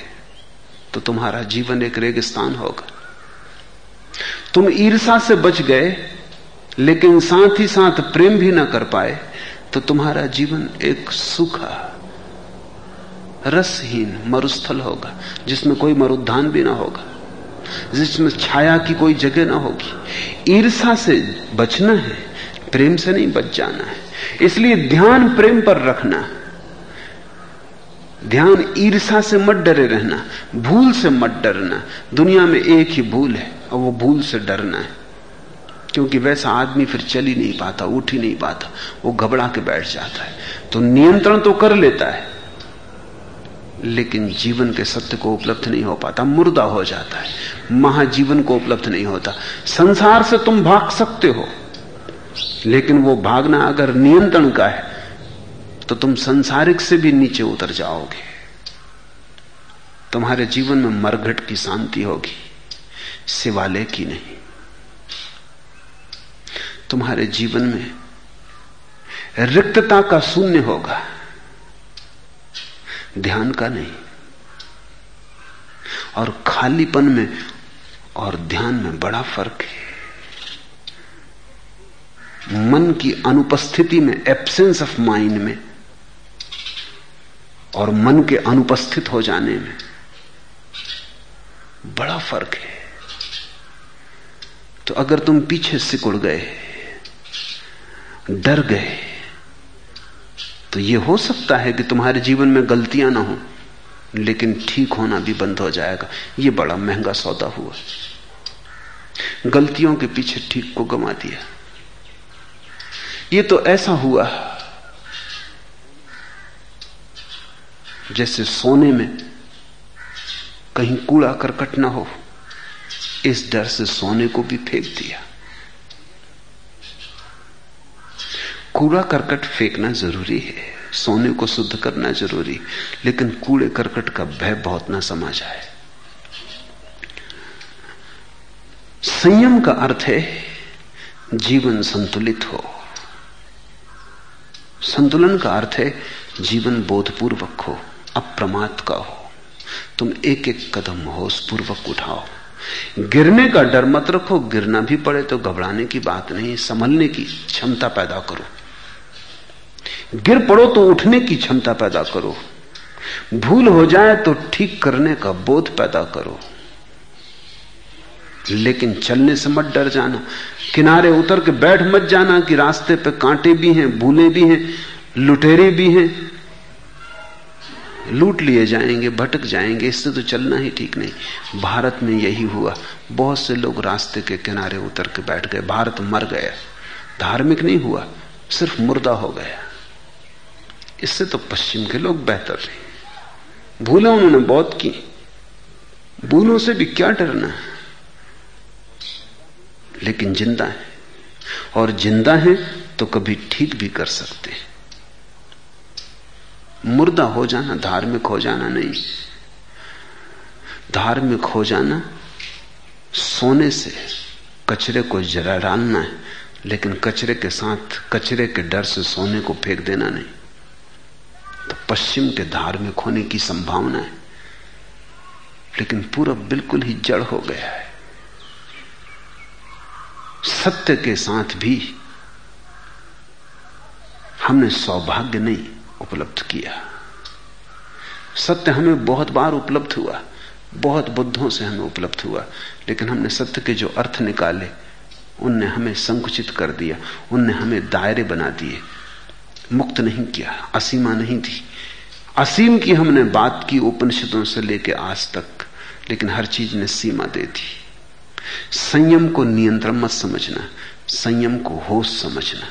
तो तुम्हारा जीवन एक रेगिस्तान होगा। तुम ईर्षा से बच गए, लेकिन साथ ही साथ प्रेम भी ना कर पाए तो तुम्हारा जीवन एक सूखा, रसहीन मरुस्थल होगा, जिसमें कोई मरुद्धान भी ना होगा, जिसमें छाया की कोई जगह ना होगी। ईर्षा से बचना है प्रेम से नहीं बच जाना है। इसलिए ध्यान प्रेम पर रखना। ध्यान ईर्षा से मत डरे रहना, भूल से मत डरना। दुनिया में एक ही भूल है और वो भूल से डरना है। क्योंकि वैसा आदमी फिर चल ही नहीं पाता, उठ ही नहीं पाता, वो घबरा के बैठ जाता है। तो नियंत्रण तो कर लेता है, लेकिन जीवन के सत्य को उपलब्ध नहीं हो पाता, मुर्दा हो जाता है। महाजीवन को उपलब्ध नहीं होता। संसार से तुम भाग सकते हो। लेकिन वो भागना अगर नियंत्रण का है तो तुम संसारिक से भी नीचे उतर जाओगे। तुम्हारे जीवन में मरघट की शांति होगी, शिवालय की नहीं। तुम्हारे जीवन में रिक्तता का शून्य होगा, ध्यान का नहीं। और खालीपन में और ध्यान में बड़ा फ़र्क है। मन की अनुपस्थिति में एब्सेंस ऑफ़ माइंड में, और मन के अनुपस्थित हो जाने में बड़ा फ़र्क है। तो अगर तुम पीछे सिकुड़ गए, डर गए तो यह हो सकता है कि तुम्हारे जीवन में गलतियाँ ना हो, लेकिन ठीक होना भी बंद हो जाएगा। यह बड़ा महँगा सौदा हुआ। गलतियों के पीछे ठीक को गमा दिया। यह तो ऐसा हुआ जैसे सोने में कहीं कूड़ा करकट ना हो। इस डर से सोने को भी फेंक दिया। कूड़ा करकट फेंकना ज़रूरी है, सोने को शुद्ध करना ज़रूरी, लेकिन कूड़े करकट का भय बहुत ना समा जाए। संयम का अर्थ है जीवन संतुलित हो। संतुलन का अर्थ है, जीवन बोधपूर्वक हो, अप्रमाद का हो। तुम एक एक कदम होशपूर्वक उठाओ। गिरने का डर मत रखो, गिरना भी पड़े तो घबराने की बात नहीं, संभलने की क्षमता पैदा करो। गिर पड़ो तो उठने की क्षमता पैदा करो। भूल हो जाए तो ठीक करने का बोध पैदा करो। लेकिन चलने से मत डर जाना। किनारे उतर के बैठ मत जाना कि रास्ते पे कांटे भी हैं, भूले भी हैं, लुटेरे भी हैं। लूट लिए जाएँगे, भटक जाएँगे, इससे तो चलना ही ठीक नहीं। भारत में यही हुआ। बहुत से लोग रास्ते के किनारे उतर के बैठ गए। भारत मर गया। धार्मिक नहीं हुआ, सिर्फ़ मुर्दा हो गया। इससे तो पश्चिम के लोग बेहतर थे। भूलें उन्होंने बहुत की। भूलों से भी क्या डरना? लेकिन ज़िंदा है। और ज़िंदा है तो कभी ठीक भी कर सकते हैं। मुर्दा हो जाना, धार्मिक हो जाना नहीं। धार्मिक हो जाना, सोने से कचरे को जरा डालना है, लेकिन कचरे के साथ, कचरे के डर से सोने को फेंक देना नहीं। तो पश्चिम के धार्मिक होने की संभावना है। लेकिन पूरा बिल्कुल ही जड़ हो गया है। सत्य के साथ भी हमने सौभाग्य नहीं उपलब्ध किया। सत्य हमें बहुत बार उपलब्ध हुआ, बहुत बुद्धों से हमें उपलब्ध हुआ, लेकिन हमने सत्य के जो अर्थ निकाले, उनने हमें संकुचित कर दिया, उनने हमें दायरे बना दिए। मुक्त नहीं किया, असीमा नहीं थी। असीम की हमने बात की उपनिषदों से लेकर आज तक, लेकिन हर चीज़ ने सीमा दे दी। संयम को नियंत्रण मत समझना, संयम को होश समझना।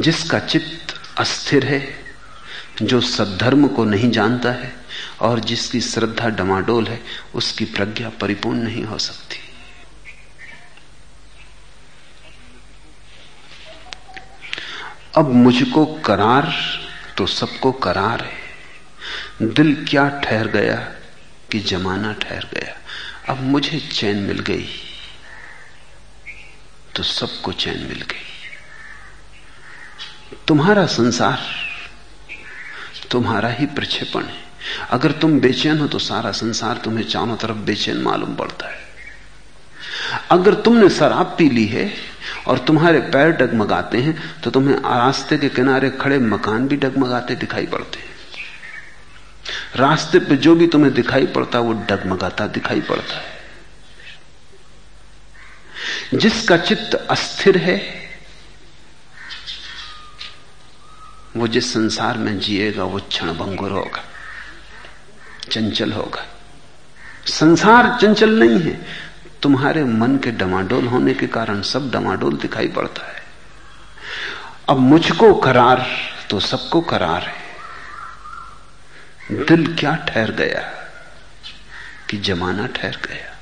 जिसका चित्त अस्थिर है, जो सद्धर्म को नहीं जानता है, और जिसकी श्रद्धा डमाडोल है, उसकी प्रज्ञा परिपूर्ण नहीं हो सकती। अब मुझको करार तो सबको करार है। दिल क्या ठहर गया कि जमाना ठहर गया। अब मुझे चैन मिल गई। तो सबको चैन मिल गई। तुम्हारा संसार, तुम्हारा ही प्रक्षेपण है। अगर तुम बेचैन हो तो सारा संसार तुम्हें चारों तरफ़ बेचैन मालूम पड़ता है। अगर तुमने शराब पी ली है और तुम्हारे पैर डगमगाते हैं तो तुम्हें रास्ते के किनारे खड़े मकान भी डगमगाते दिखाई पड़ते हैं। रास्ते पे जो भी तुम्हें दिखाई पड़ता है, वो डगमगाता दिखाई पड़ता है। जिसका चित्त अस्थिर है, वो जिस संसार में जिएगा, वो क्षणभंगुर होगा, चंचल होगा। संसार चंचल नहीं है। तुम्हारे मन के डमाडोल होने के कारण सब डमाडोल दिखाई पड़ता है। अब मुझको करार तो सबको करार है। दिल क्या ठहर गया कि जमाना ठहर गया?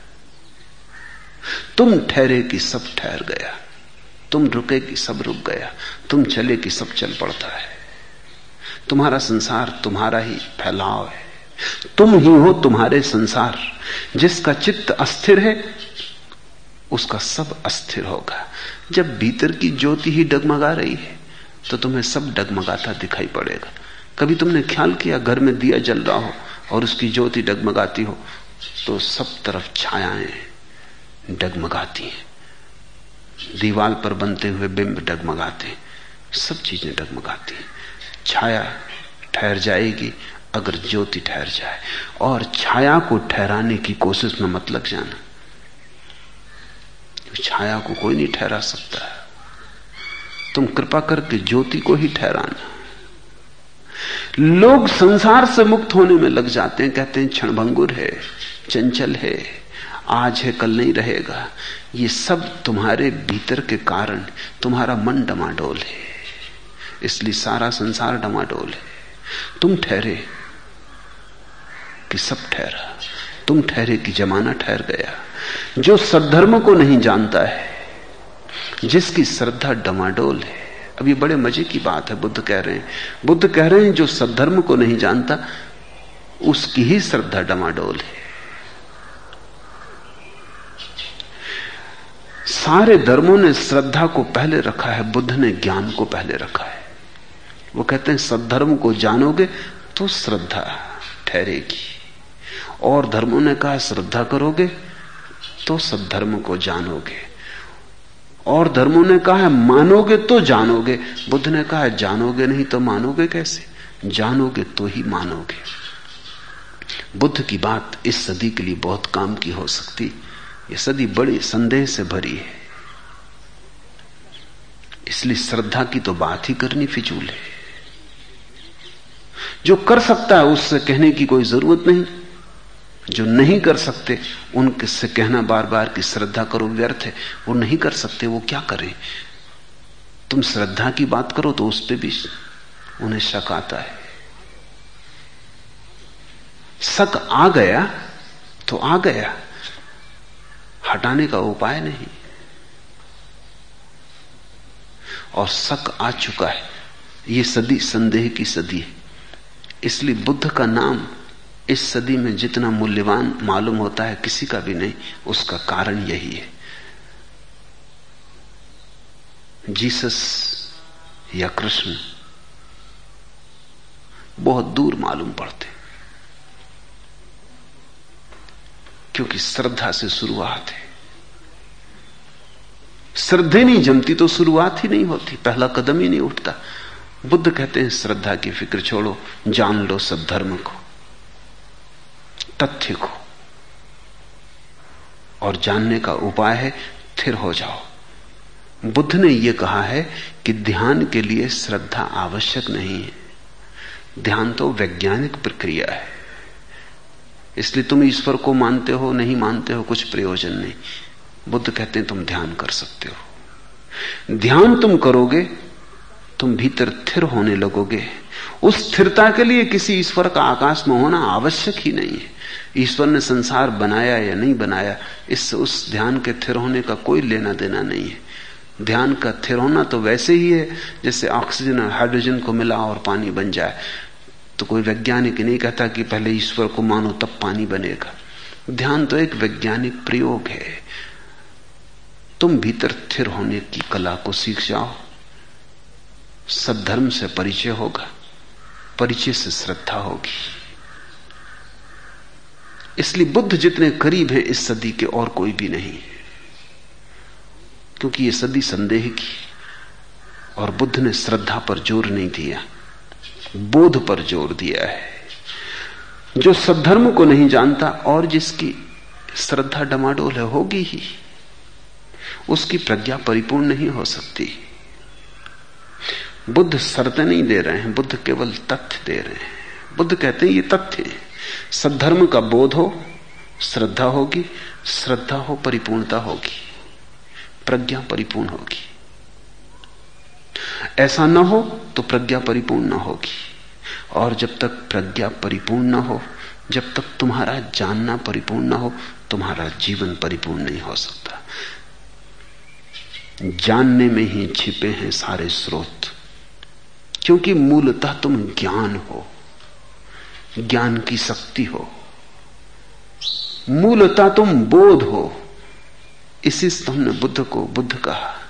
तुम ठहरे कि सब ठहर गया? तुम रुके कि सब रुक गया? तुम चले कि सब चल पड़ता है? तुम्हारा संसार तुम्हारा ही फैलाव है। तुम ही हो तुम्हारे संसार। जिसका चित्त अस्थिर है, उसका सब अस्थिर होगा। जब भीतर की ज्योति ही डगमगा रही है तो तुम्हें सब डगमगाता दिखाई पड़ेगा। कभी तुमने ख्याल किया, घर में दिया जल रहा हो और उसकी ज्योति डगमगाती हो तो सब तरफ़ छायाएँ डगमगाती हैं। दीवाल पर बनते हुए बिंब डगमगाते हैं। सब चीज़ें डगमगाती हैं। छाया ठहर जाएगी अगर ज्योति ठहर जाए। और छाया को ठहराने की कोशिश में मत लग जाना। छाया को कोई नहीं ठहरा सकता। तुम कृपा करके ज्योति को ही ठहराना। लोग संसार से मुक्त होने में लग जाते हैं, कहते हैं क्षणभंगुर है, चंचल है, आज है, कल नहीं रहेगा। ये सब तुम्हारे भीतर के कारण, तुम्हारा मन डमाडोल है। इसलिए सारा संसार डमाडोल है। तुम ठहरे कि सब ठहरा। तुम ठहरे कि जमाना ठहर गया। जो सद्धर्म को नहीं जानता है, जिसकी श्रद्धा डमाडोल है अब ये बड़े मज़े की बात है, बुद्ध कह रहे हैं। बुद्ध कह रहे हैं, जो सद्धर्म को नहीं जानता, उसकी ही श्रद्धा डमाडोल है। सारे धर्मों ने श्रद्धा को पहले रखा है, बुद्ध ने ज्ञान को पहले रखा है। वो कहते हैं, सद्धर्म को जानोगे तो श्रद्धा ठहरेगी। और धर्मों ने कहा, श्रद्धा करोगे तो सद्धर्म को जानोगे। और धर्मों ने कहा है, मानोगे तो जानोगे। बुद्ध ने कहा है, जानोगे नहीं तो मानोगे कैसे? जानोगे तो ही मानोगे। बुद्ध की बात इस सदी के लिए बहुत काम की हो सकती। ये सदी बड़ी संदेह से भरी है। इसलिए श्रद्धा की तो बात ही करनी फिजूल है। जो कर सकता है, उससे कहने की कोई ज़रूरत नहीं। जो नहीं कर सकते उनके से कहना बार बार कि श्रद्धा करो, व्यर्थ है, वो नहीं कर सकते, वो क्या करें? तुम श्रद्धा की बात करो तो उस पर भी उन्हें शक आता है। शक आ गया तो आ गया, हटाने का उपाय नहीं। और शक आ चुका है, ये सदी संदेह की सदी है, इसलिए बुद्ध का नाम इस सदी में जितना मूल्यवान मालूम होता है, किसी का भी नहीं, उसका कारण यही है। जीसस या कृष्ण बहुत दूर मालूम पड़ते, क्योंकि श्रद्धा से शुरुआत है। श्रद्धे नहीं जमती तो शुरुआत ही नहीं होती, पहला कदम ही नहीं उठता। बुद्ध कहते हैं, श्रद्धा की फ़िक्र छोड़ो, जान लो सब धर्म को। तथ्य को। और जानने का उपाय है स्थिर हो जाओ। बुद्ध ने यह कहा है कि ध्यान के लिए श्रद्धा आवश्यक नहीं है। ध्यान तो वैज्ञानिक प्रक्रिया है। इसलिए तुम ईश्वर को मानते हो, नहीं मानते हो, कुछ प्रयोजन नहीं। बुद्ध कहते हैं, तुम ध्यान कर सकते हो। ध्यान तुम करोगे, तुम भीतर स्थिर होने लगोगे। उस स्थिरता के लिए किसी ईश्वर का आकाश में होना आवश्यक ही नहीं है। ईश्वर ने संसार बनाया या नहीं बनाया, इससे उस ध्यान के थिर होने का कोई लेना देना नहीं है। ध्यान का स्थिर होना तो वैसे ही है, जैसे ऑक्सीजन और हाइड्रोजन को मिला और पानी बन जाए। तो कोई वैज्ञानिक नहीं कहता कि पहले ईश्वर को मानो तब पानी बनेगा। ध्यान तो एक वैज्ञानिक प्रयोग है। तुम भीतर थिर होने की कला को सीख जाओ। सद्धर्म से परिचय होगा, परिचय से श्रद्धा होगी। इसलिए बुद्ध जितने करीब हैं इस सदी के और कोई भी नहीं। क्योंकि यह सदी संदेह की और बुद्ध ने श्रद्धा पर ज़ोर नहीं दिया, बोध पर ज़ोर दिया है। जो सद्धर्म को नहीं जानता और जिसकी श्रद्धा डमाडोल है, होगी ही। उसकी प्रज्ञा परिपूर्ण नहीं हो सकती। बुद्ध शर्तें नहीं दे रहे हैं, बुद्ध केवल तथ्य दे रहे हैं। बुद्ध कहते हैं, ये तथ्य है। सद्धर्म का बोध हो, श्रद्धा होगी, श्रद्धा हो, परिपूर्णता होगी, प्रज्ञा परिपूर्ण होगी। ऐसा न हो तो प्रज्ञा परिपूर्ण न होगी। और जब तक प्रज्ञा परिपूर्ण न हो, जब तक तुम्हारा जानना परिपूर्ण न हो, तुम्हारा जीवन परिपूर्ण नहीं हो सकता। जानने में ही छिपे हैं सारे स्रोत, क्योंकि मूलतः तुम ज्ञान हो। ज्ञान की शक्ति हो। मूलतः तुम बोध हो। इसी से हमने बुद्ध को बुद्ध कहा।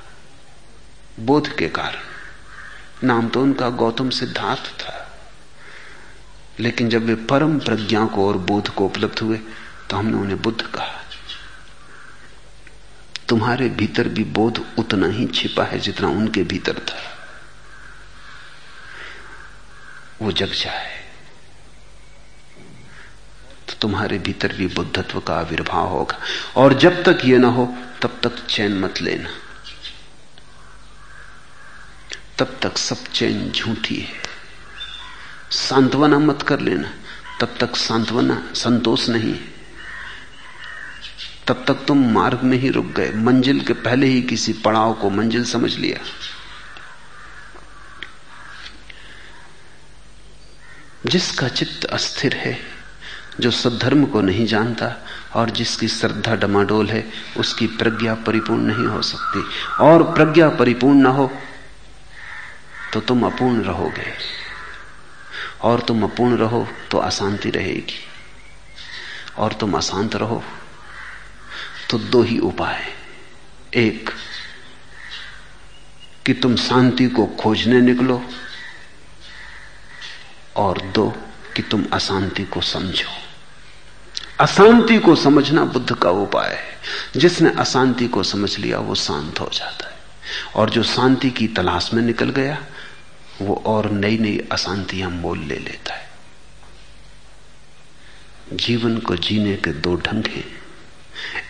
बोध के कारण। नाम तो उनका गौतम सिद्धार्थ था। लेकिन जब वे परम प्रज्ञा को और बोध को उपलब्ध हुए तो हमने उन्हें बुद्ध कहा। तुम्हारे भीतर भी बोध उतना ही छिपा है जितना उनके भीतर था। वो जग जाए। तुम्हारे भीतर भी बुद्धत्व का आविर्भाव होगा। और जब तक ये ना हो, तब तक चैन मत लेना। तब तक सब चैन झूठी है। सांत्वना मत कर लेना। तब तक सांत्वना, संतोष नहीं है। तब तक तुम मार्ग में ही रुक गए। मंजिल के पहले ही किसी पड़ाव को मंजिल समझ लिया। जिसका चित्त अस्थिर है जो सद्धर्म को नहीं जानता और जिसकी श्रद्धा डमाडोल है, उसकी प्रज्ञा परिपूर्ण नहीं हो सकती। और प्रज्ञा परिपूर्ण ना हो तो तुम अपूर्ण रहोगे। और तुम अपूर्ण रहो तो अशांति रहेगी। और तुम अशांत रहो तो दो ही उपाय। एक, कि तुम शांति को खोजने निकलो। और दो, कि तुम अशांति को समझो। अशांति को समझना बुद्ध का उपाय है। जिसने अशांति को समझ लिया, वो शांत हो जाता है। और जो शांति की तलाश में निकल गया, वो और नई नई अशांतियाँ मोल ले लेता है। जीवन को जीने के दो ढंग हैं।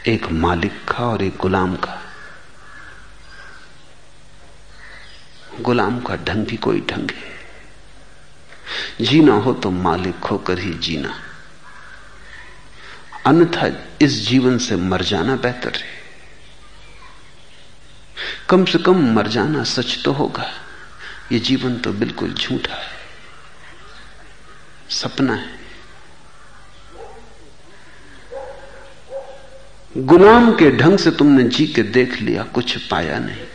एक मालिक का और एक गुलाम का। गुलाम का ढंग भी कोई ढंग है। जीना हो तो मालिक होकर ही जीना। अन्यथा इस जीवन से मर जाना बेहतर है। कम से कम मर जाना सच तो होगा। ये जीवन तो बिल्कुल झूठा है। सपना है। गुलाम के ढंग से तुमने जी के देख लिया, कुछ पाया नहीं।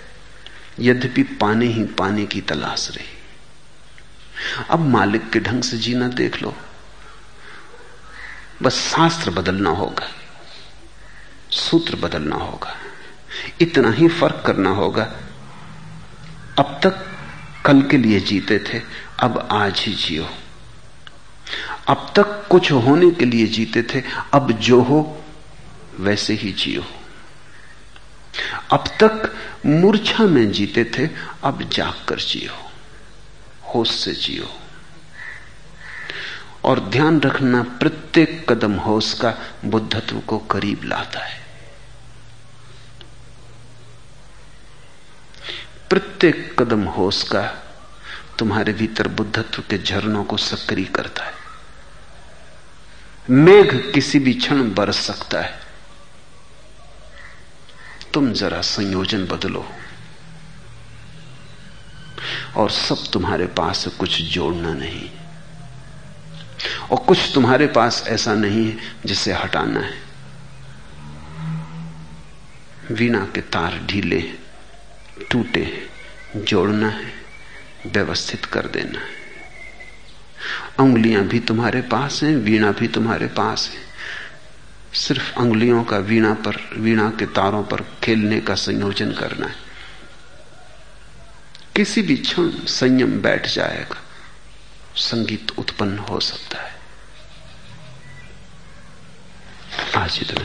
यद्यपि पाने ही पाने की तलाश रही। अब मालिक के ढंग से जीना देख लो। बस शास्त्र बदलना होगा, सूत्र बदलना होगा, इतना ही फ़र्क करना होगा। अब तक कल के लिए जीते थे, अब आज ही जियो। अब तक कुछ होने के लिए जीते थे, अब जो हो, वैसे ही जियो। अब तक मूर्छा में जीते थे, अब जाग कर जियो, होश से जियो। और ध्यान रखना प्रत्येक कदम होश का बुद्धत्व को करीब लाता है। प्रत्येक कदम होश का तुम्हारे भीतर बुद्धत्व के झरनों को सक्रिय करता है। मेघ किसी भी क्षण बरस सकता है। तुम जरा संयोजन बदलो। और सब तुम्हारे पास कुछ जोड़ना नहीं। और कुछ तुम्हारे पास ऐसा नहीं है जिसे हटाना है। वीणा के तार ढीले, टूटे, जोड़ना है, व्यवस्थित कर देना है। उंगलियाँ भी तुम्हारे पास हैं, वीणा भी तुम्हारे पास है। सिर्फ़ उंगलियों का वीणा पर, वीणा के तारों पर खेलने का संयोजन करना है। किसी भी क्षण संयम बैठ जाएगा। संगीत उत्पन्न हो सकता है। आज इतना